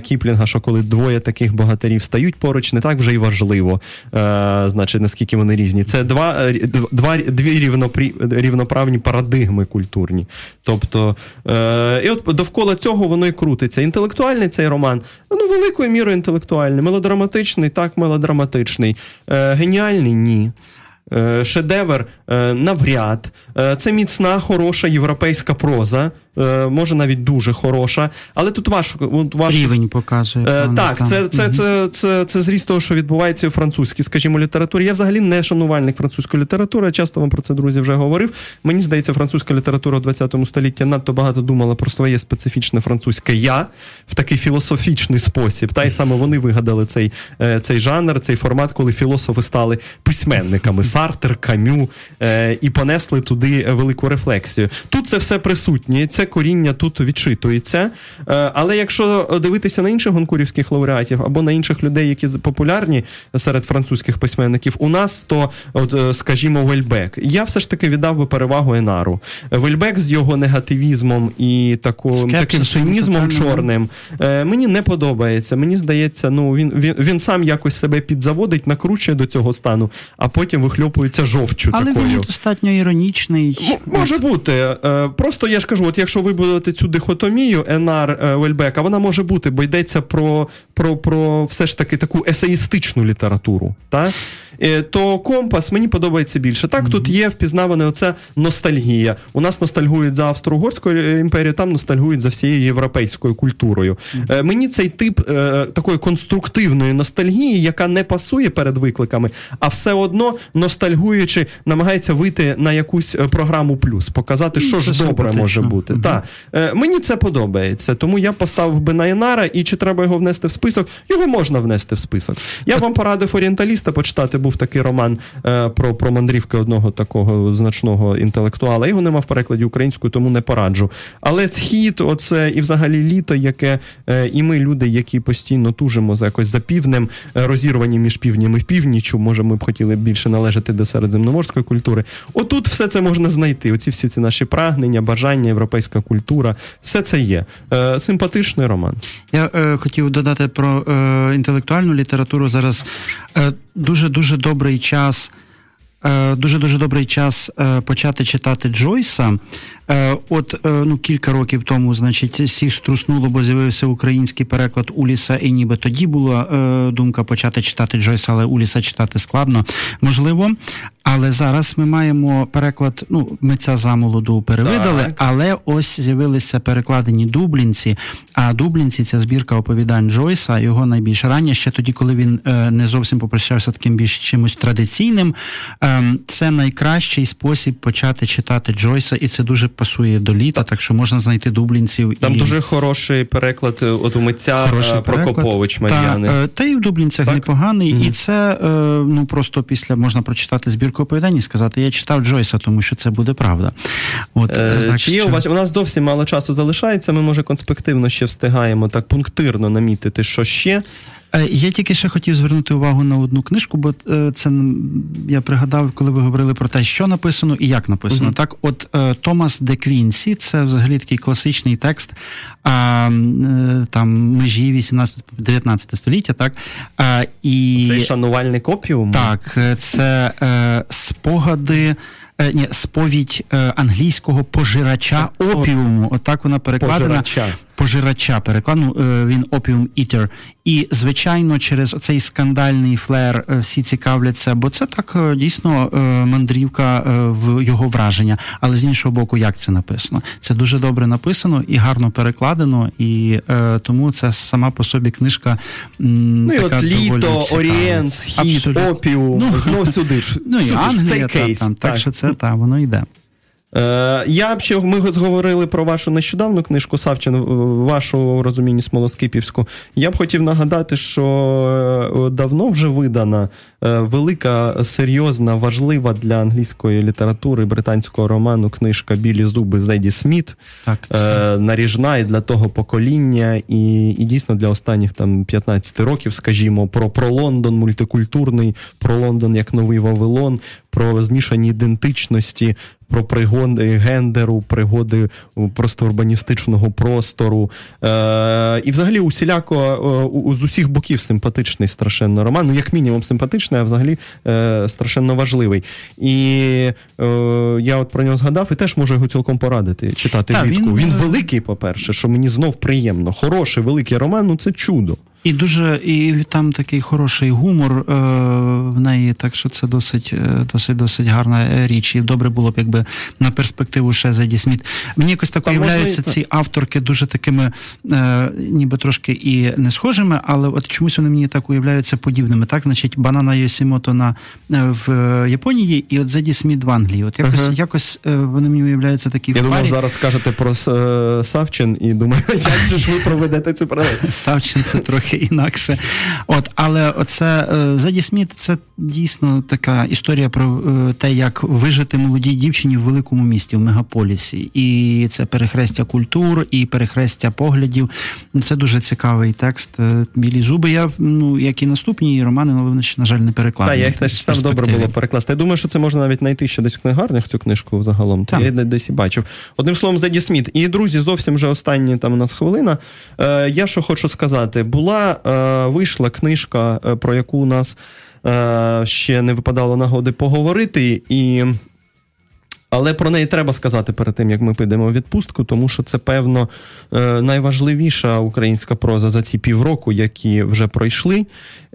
Кіплінга, що коли двоє таких таких богатирів стають поруч, не так вже й важливо, е, значить, наскільки вони різні. Це два е, два дві рівнопрі, рівноправні парадигми культурні. Тобто, е, і от довкола цього воно і крутиться. Інтелектуальний цей роман, ну, великою мірою інтелектуальний, мелодраматичний, так, мелодраматичний, е, геніальний ні. Е, шедевр навряд. Це міцна, хороша європейська проза. Е, може навіть дуже хороша, але тут важко важко... рівень показує. Е, так, там. це це, це, це, це зріст того, що відбувається у французькій, скажімо, літературі. Я взагалі не шанувальник французької літератури. Я часто вам про це друзі вже говорив. Мені здається, французька література в 20 столітті надто багато думала про своє специфічне французьке я в такий філософічний спосіб. Та й саме вони вигадали цей е, цей жанр, цей формат, коли філософи стали письменниками Сартер, Камю і понесли туди велику рефлексію. Тут це все присутнє. Це це коріння тут відчитується. Е, але якщо дивитися на інших гонкурівських лауреатів або на інших людей, які популярні серед французьких письменників, у нас то, от, е, скажімо, Вельбек. Я все ж таки віддав би перевагу Енару. Вельбек з його негативізмом і тако, таким цинізмом чорним е, мені не подобається. Мені здається, ну він він, він сам якось себе підзаводить, накручує до цього стану, а потім вихльопується жовчу. Але такою. він достатньо іронічний. М- може бути. Просто я ж кажу, от якщо вибудувати цю дихотомію Енар Вельбека, вона може бути, бо йдеться про про, про все ж таки таку есеїстичну літературу, та? Е, то компас мені подобається більше. Так, mm-hmm. тут є впізнаване оце ностальгія. У нас ностальгують за Австро-Угорською імперією, там ностальгують за всією європейською культурою. Mm-hmm. Мені цей тип е, такої конструктивної ностальгії, яка не пасує перед викликами, а все одно ностальгуючи, намагається вийти на якусь програму плюс, показати, що це ж добре може бути. Mm-hmm. Так. Мені це подобається, тому я поставив би на Інара, і чи треба його внести в список? Його можна внести в список. Я вам порадив орієнталіста почитати був такий роман е, про про мандрівки одного такого значного інтелектуала. Його нема в перекладі українською, тому не пораджу. Але схід, оце і взагалі літо, яке е, і ми, люди, які постійно тужимо за якось за півнем, е, розірвані між півднем і північю. Може, ми б хотіли більше належати до середземноморської культури. Отут все це можна знайти. Оці всі ці наші прагнення, бажання, європейська культура, все це є. Е, Симпатичний роман. Я е, хотів додати про е, інтелектуальну літературу зараз. Дуже дуже добрий час. Дуже дуже добрий час почати читати Джойса. Е, от е, ну кілька років тому, значить, всіх струснуло, бо з'явився український переклад Уліса, і ніби тоді була е, думка почати читати Джойса, але Уліса читати складно, можливо. Але зараз ми маємо переклад. Ну, митця замолоду перевидали, так. але ось з'явилися перекладені дублінці. А дублінці це збірка оповідань Джойса, його найбільш рання, ще тоді, коли він не зовсім попрощався таким більш чимось традиційним. Ем, це найкращий спосіб почати читати Джойса, і це дуже пасує до літа, так що можна знайти дублінців. Там і... дуже хороший переклад е, от у митця хороший е, Прокопович Мар'яни. Та, е, та і в Дублінцях так? непоганий, mm і це ну просто після можна прочитати збірку оповідань і сказати, я читав Джойса, тому що це буде правда. От, е, так, Чи є що... у вас у нас зовсім мало часу залишається? Ми може конспективно ще встигаємо так пунктирно намітити, що ще. Е, я тільки ще хотів звернути увагу на одну книжку, бо е, це я пригадав, коли ви говорили про те, що написано і як написано. uh Так, от е, Томас де Квінсі, це взагалі такий класичний текст а, там межі 18-19 століття, так а, і цей шанувальник опіуму? Так, це е, спогади. Ні, сповідь англійського пожирача опіуму. Отак вона перекладена. Пожирача пожирача перекладу, е, він Opium Eater. І, звичайно, через цей скандальний флер е, всі цікавляться, бо це так е, дійсно мандрівка в його враження. Але з іншого боку, як це написано? Це дуже добре написано і гарно перекладено, і тому це сама по собі книжка. Ну така і от літо, Орієнт, Схід, Опіум, ну, знов сюди. Ну і Англія, цей кейс. Там, так. так що це так, воно йде. Е, я б ще ми зговорили про вашу нещодавну книжку Савчин, вашу розумінні Смолоскипівську. Я б хотів нагадати, що е, давно вже видана велика, серйозна, важлива для англійської літератури британського роману книжка Білі зуби Зеді Сміт. Так, це... Наріжна і для того покоління, і і дійсно для останніх там 15 років, скажімо, про про Лондон мультикультурний, про Лондон як новий Вавилон, про змішані ідентичності, про пригоди гендеру, пригоди просто урбаністичного простору. Е, І взагалі усіляко е, з усіх боків симпатичний страшенно роман. Ну, як мінімум, симпатичний, а взагалі е, страшенно важливий. І е, я от про нього згадав і теж можу його цілком порадити. Читати влітку. Він, він е, великий, по-перше, що мені знов приємно. Хороший великий роман, ну це чудо. І дуже і там такий хороший гумор е, в неї, так що це досить е, досить досить гарна річ. І добре було б, якби на перспективу ще Зеді Сміт. Мені якось так уявляються ці авторки дуже такими, е, ніби трошки і не схожими, але от чомусь вони мені так уявляються подібними. Так, значить, банана Йосімото на е, в Японії, і от Зеді Сміт в Англії. От якось uh-huh. якось е, вони мені уявляються такі. Я думав, зараз скажете про е, Савчин і думаю, як же ж ви проведете цю паралель? Савчин це трохи трохи інакше. От, Але оце е, Зеді Сміт це дійсно така історія про е, те, як вижити молодій дівчині в великому місті, в мегаполісі. І це перехрестя культур, і перехрестя поглядів. Це дуже цікавий текст. Е, Білі зуби. Я, ну, як і наступні романи, але вони ще, на жаль, не перекладені. Так, я їх теж сам добре було перекласти. Я думаю, що це можна навіть знайти ще десь в книгарнях цю книжку загалом. Я десь і бачив. Одним словом, Зеді Сміт. І друзі, зовсім вже останні там у нас хвилина. Я що хочу сказати, була е, вийшла книжка, е, про яку у нас е, ще не випадало нагоди поговорити, і Але про неї треба сказати перед тим, як ми підемо в відпустку, тому що це, певно, е, найважливіша українська проза за ці півроку, які вже пройшли.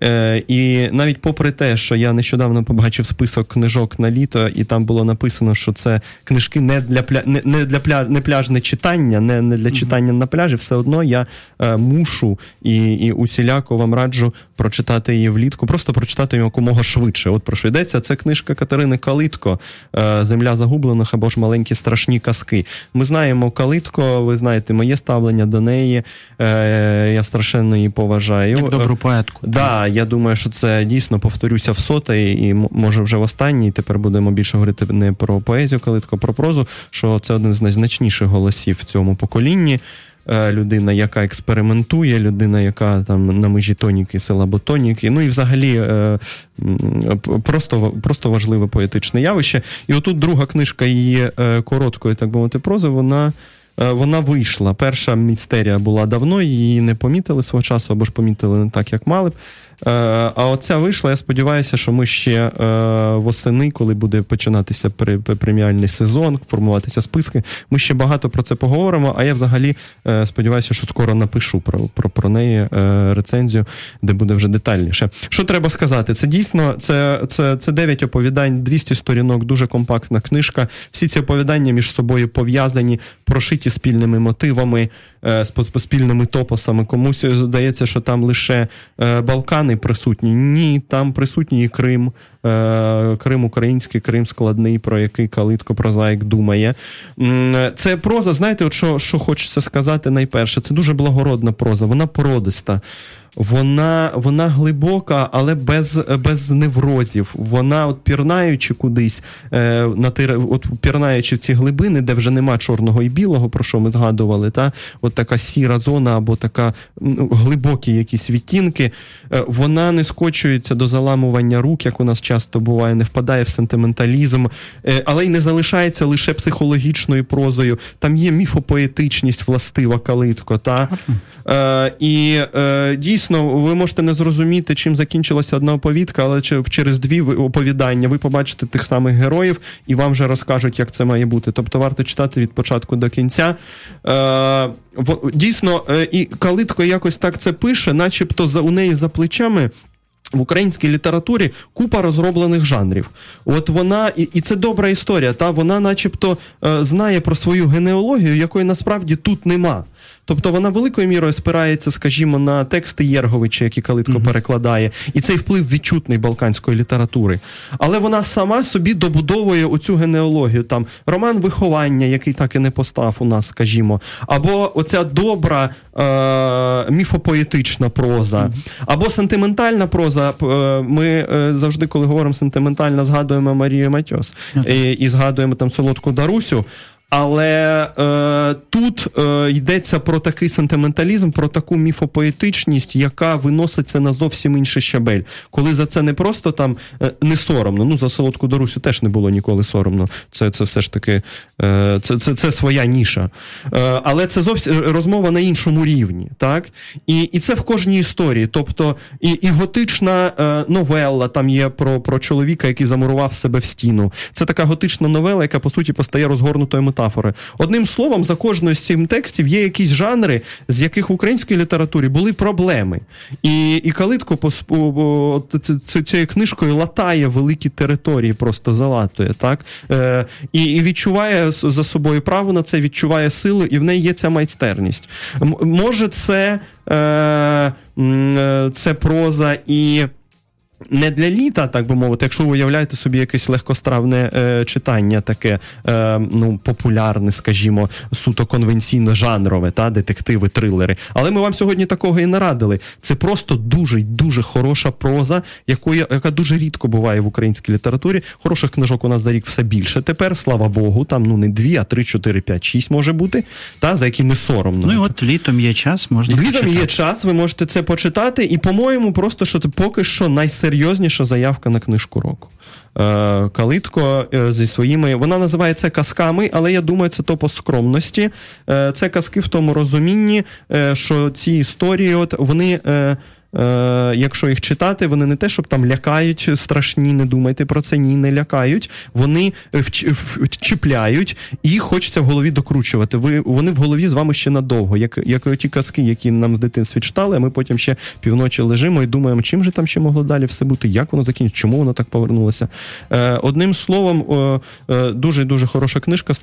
Е, і навіть попри те, що я нещодавно побачив список книжок на літо, і там було написано, що це книжки не для пля... не, для пля... не пляжне читання, не, не для читання на пляжі, все одно я е, мушу і і усіляко вам раджу прочитати її влітку, просто прочитати її якомога швидше. От про що йдеться. Це книжка Катерини Калитко Земля загублених або ж маленькі страшні казки. Ми знаємо Калитко, ви знаєте моє ставлення до неї. Е, Я страшенно її поважаю. Як добру поетку. Да, я думаю, що це дійсно повторюся в соте, і може вже в останній. Тепер будемо більше говорити не про поезію, Калитко, а про прозу. Що це один з найзначніших голосів в цьому поколінні. Е, людина, яка експериментує, людина, яка там на межі тоніки, села ботоніки. Ну і взагалі е, просто просто важливе поетичне явище. І отут друга книжка її е, короткої, так би мовити, прози, вона. Вона вийшла. Перша містерія була давно, її не помітили свого часу, або ж помітили не так, як мали б. Е, а оця вийшла. Я сподіваюся, що ми ще е, восени, коли буде починатися преміальний сезон, формуватися списки. Ми ще багато про це поговоримо. А я взагалі е, сподіваюся, що скоро напишу про про, про неї рецензію, де буде вже детальніше. Що треба сказати? Це дійсно це, це, це 9 оповідань, 200 сторінок, дуже компактна книжка. Всі ці оповідання між собою пов'язані, прошиті спільними мотивами, спільними топосами. Комусь здається, що там лише Балкани присутні. Ні, там присутній Крим, е, Крим український, Крим складний, про який Калитко прозаїк думає. Це проза, знаєте, от що, що хочеться сказати найперше, це дуже благородна проза, вона породиста вона вона глибока, але без без неврозів. Вона, от пірнаючи кудись, е, на тир, от пірнаючи в ці глибини, де вже нема чорного і білого, про що ми згадували, та от така сіра зона або така ну, глибокі якісь відтінки, е, вона не скочується до заламування рук, як у нас часто буває, не впадає в сентименталізм, е, але й не залишається лише психологічною прозою. Там є міфопоетичність властива калитко. Та? Е, І е, дійсно дійсно ви можете не зрозуміти, чим закінчилася одна оповідка, але через дві оповідання ви побачите тих самих героїв і вам вже розкажуть, як це має бути. Тобто варто читати від початку до кінця. Е, Дійсно, е, і Калитко якось так це пише, начебто за у неї за плечами. В українській літературі купа розроблених жанрів. От вона, і і це добра історія. Та вона, начебто, е, знає про свою генеалогію, якої насправді тут нема. Тобто вона великою мірою спирається, скажімо, на тексти Єрговича, які Калитко mm-hmm. перекладає, і цей вплив відчутний балканської літератури. Але вона сама собі добудовує оцю генеалогію. Там роман виховання, який так і не постав у нас, скажімо, або оця добра е- міфопоетична проза, mm-hmm. або сентиментальна проза. Е- ми е- завжди, коли говоримо сентиментальна, згадуємо Марію Матьос mm-hmm. і, і згадуємо там солодку Дарусю. Але е, тут е, йдеться про такий сентименталізм, про таку міфопоетичність, яка виноситься на зовсім інший щабель. Коли за це не просто там е, не соромно. Ну за солодку Дорусю теж не було ніколи соромно. Це це все ж таки е, це це, це своя ніша. Е, але це зовсім розмова на іншому рівні. так? І і це в кожній історії. Тобто, і і готична е, новела там є про про чоловіка, який замурував себе в стіну. Це така готична новела, яка по суті постає розгорнутою метафори. Одним словом, за кожною з цих текстів є якісь жанри, з яких в українській літературі були проблеми. І і Калитко по, цією книжкою латає великі території, просто залатує. так? Е, І і відчуває за собою право на це, відчуває силу, і в неї є ця майстерність. Може, це, е, е це проза і не для літа, так би мовити, якщо ви уявляєте собі якесь легкостравне е, читання, таке е, ну, популярне, скажімо, суто конвенційно жанрове, та детективи, трилери. Але ми вам сьогодні такого і не радили. Це просто дуже дуже хороша проза, якої, яка дуже рідко буває в українській літературі. Хороших книжок у нас за рік все більше. Тепер, слава Богу, там ну не дві, а три, чотири, п'ять, шість може бути, та за які не соромно. Ну і от літом є час, можна літом почитати. є час, ви можете це почитати, і по-моєму, просто що це поки що найсерйозніше найсерйозніша заявка на книжку року. Е, Калитко е, зі своїми. Вона називає це казками, але я думаю, це то по скромності. Е, це казки в тому розумінні, що ці історії, от вони Е, Якщо їх читати, вони не те, щоб там лякають страшні, не думайте про це, ні, не лякають. Вони чіпляють і хочеться в голові докручувати. Ви вони в голові з вами ще надовго, як як ті казки, які нам в дитинстві читали. а Ми потім ще півночі лежимо і думаємо, чим же там ще могло далі все бути, як воно закінчиться, чому воно так повернулося. Е, Одним словом, е, дуже дуже хороша книжка.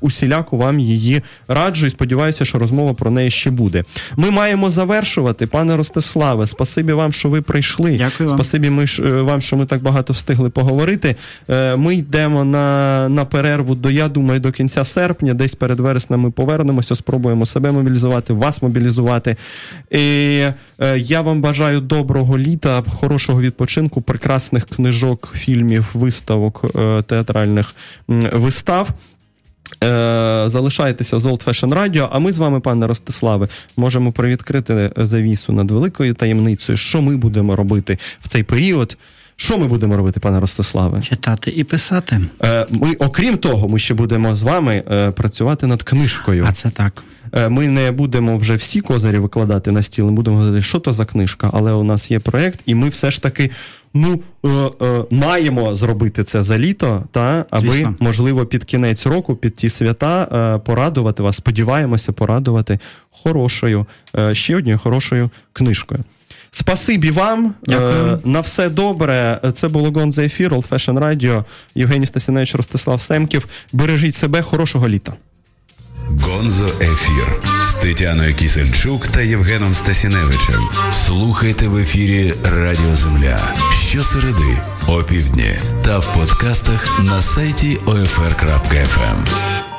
Усіляко вам її раджу і сподіваюся, що розмова про неї ще буде. Ми маємо завершувати, пане Ростиславе. Спасибі вам, що ви прийшли. Дякую вам. Спасибі ми, е, вам, що ми так багато встигли поговорити. Е, ми йдемо на на перерву до, я думаю, до кінця серпня, десь перед вереснем ми повернемося, спробуємо себе мобілізувати, вас мобілізувати. І е, Я вам бажаю доброго літа, хорошого відпочинку, прекрасних книжок, фільмів, виставок, театральних вистав. Е, залишайтеся з Old Fashion Radio, а ми з вами, пане Ростиславе, можемо привідкрити завісу над великою таємницею, що ми будемо робити в цей період. Що ми будемо робити, пане Ростиславе? Читати і писати. Е, ми, окрім того, ми ще будемо з вами е, працювати над книжкою. А це так. Ми не будемо вже всі козирі викладати на стіл, ми будемо говорити, що то за книжка, але у нас є проєкт, і ми все ж таки ну, е, е, маємо зробити це за літо, та аби Звісно. можливо під кінець року, під ті свята, е, порадувати вас. Сподіваємося, порадувати хорошою, е, ще однією хорошою книжкою. Спасибі вам. Дякую. На все добре. Це було Гонза ефір, Old Fashion Radio, Євгеній Стасіневич, Ростислав Семків. Бережіть себе, хорошого літа. Гонзо ефір з Тетяною Кісельчук та Євгеном Стасіневичем. Слухайте в ефірі Радіо Земля щосереди, опівдні та в подкастах на сайті OFR.FM.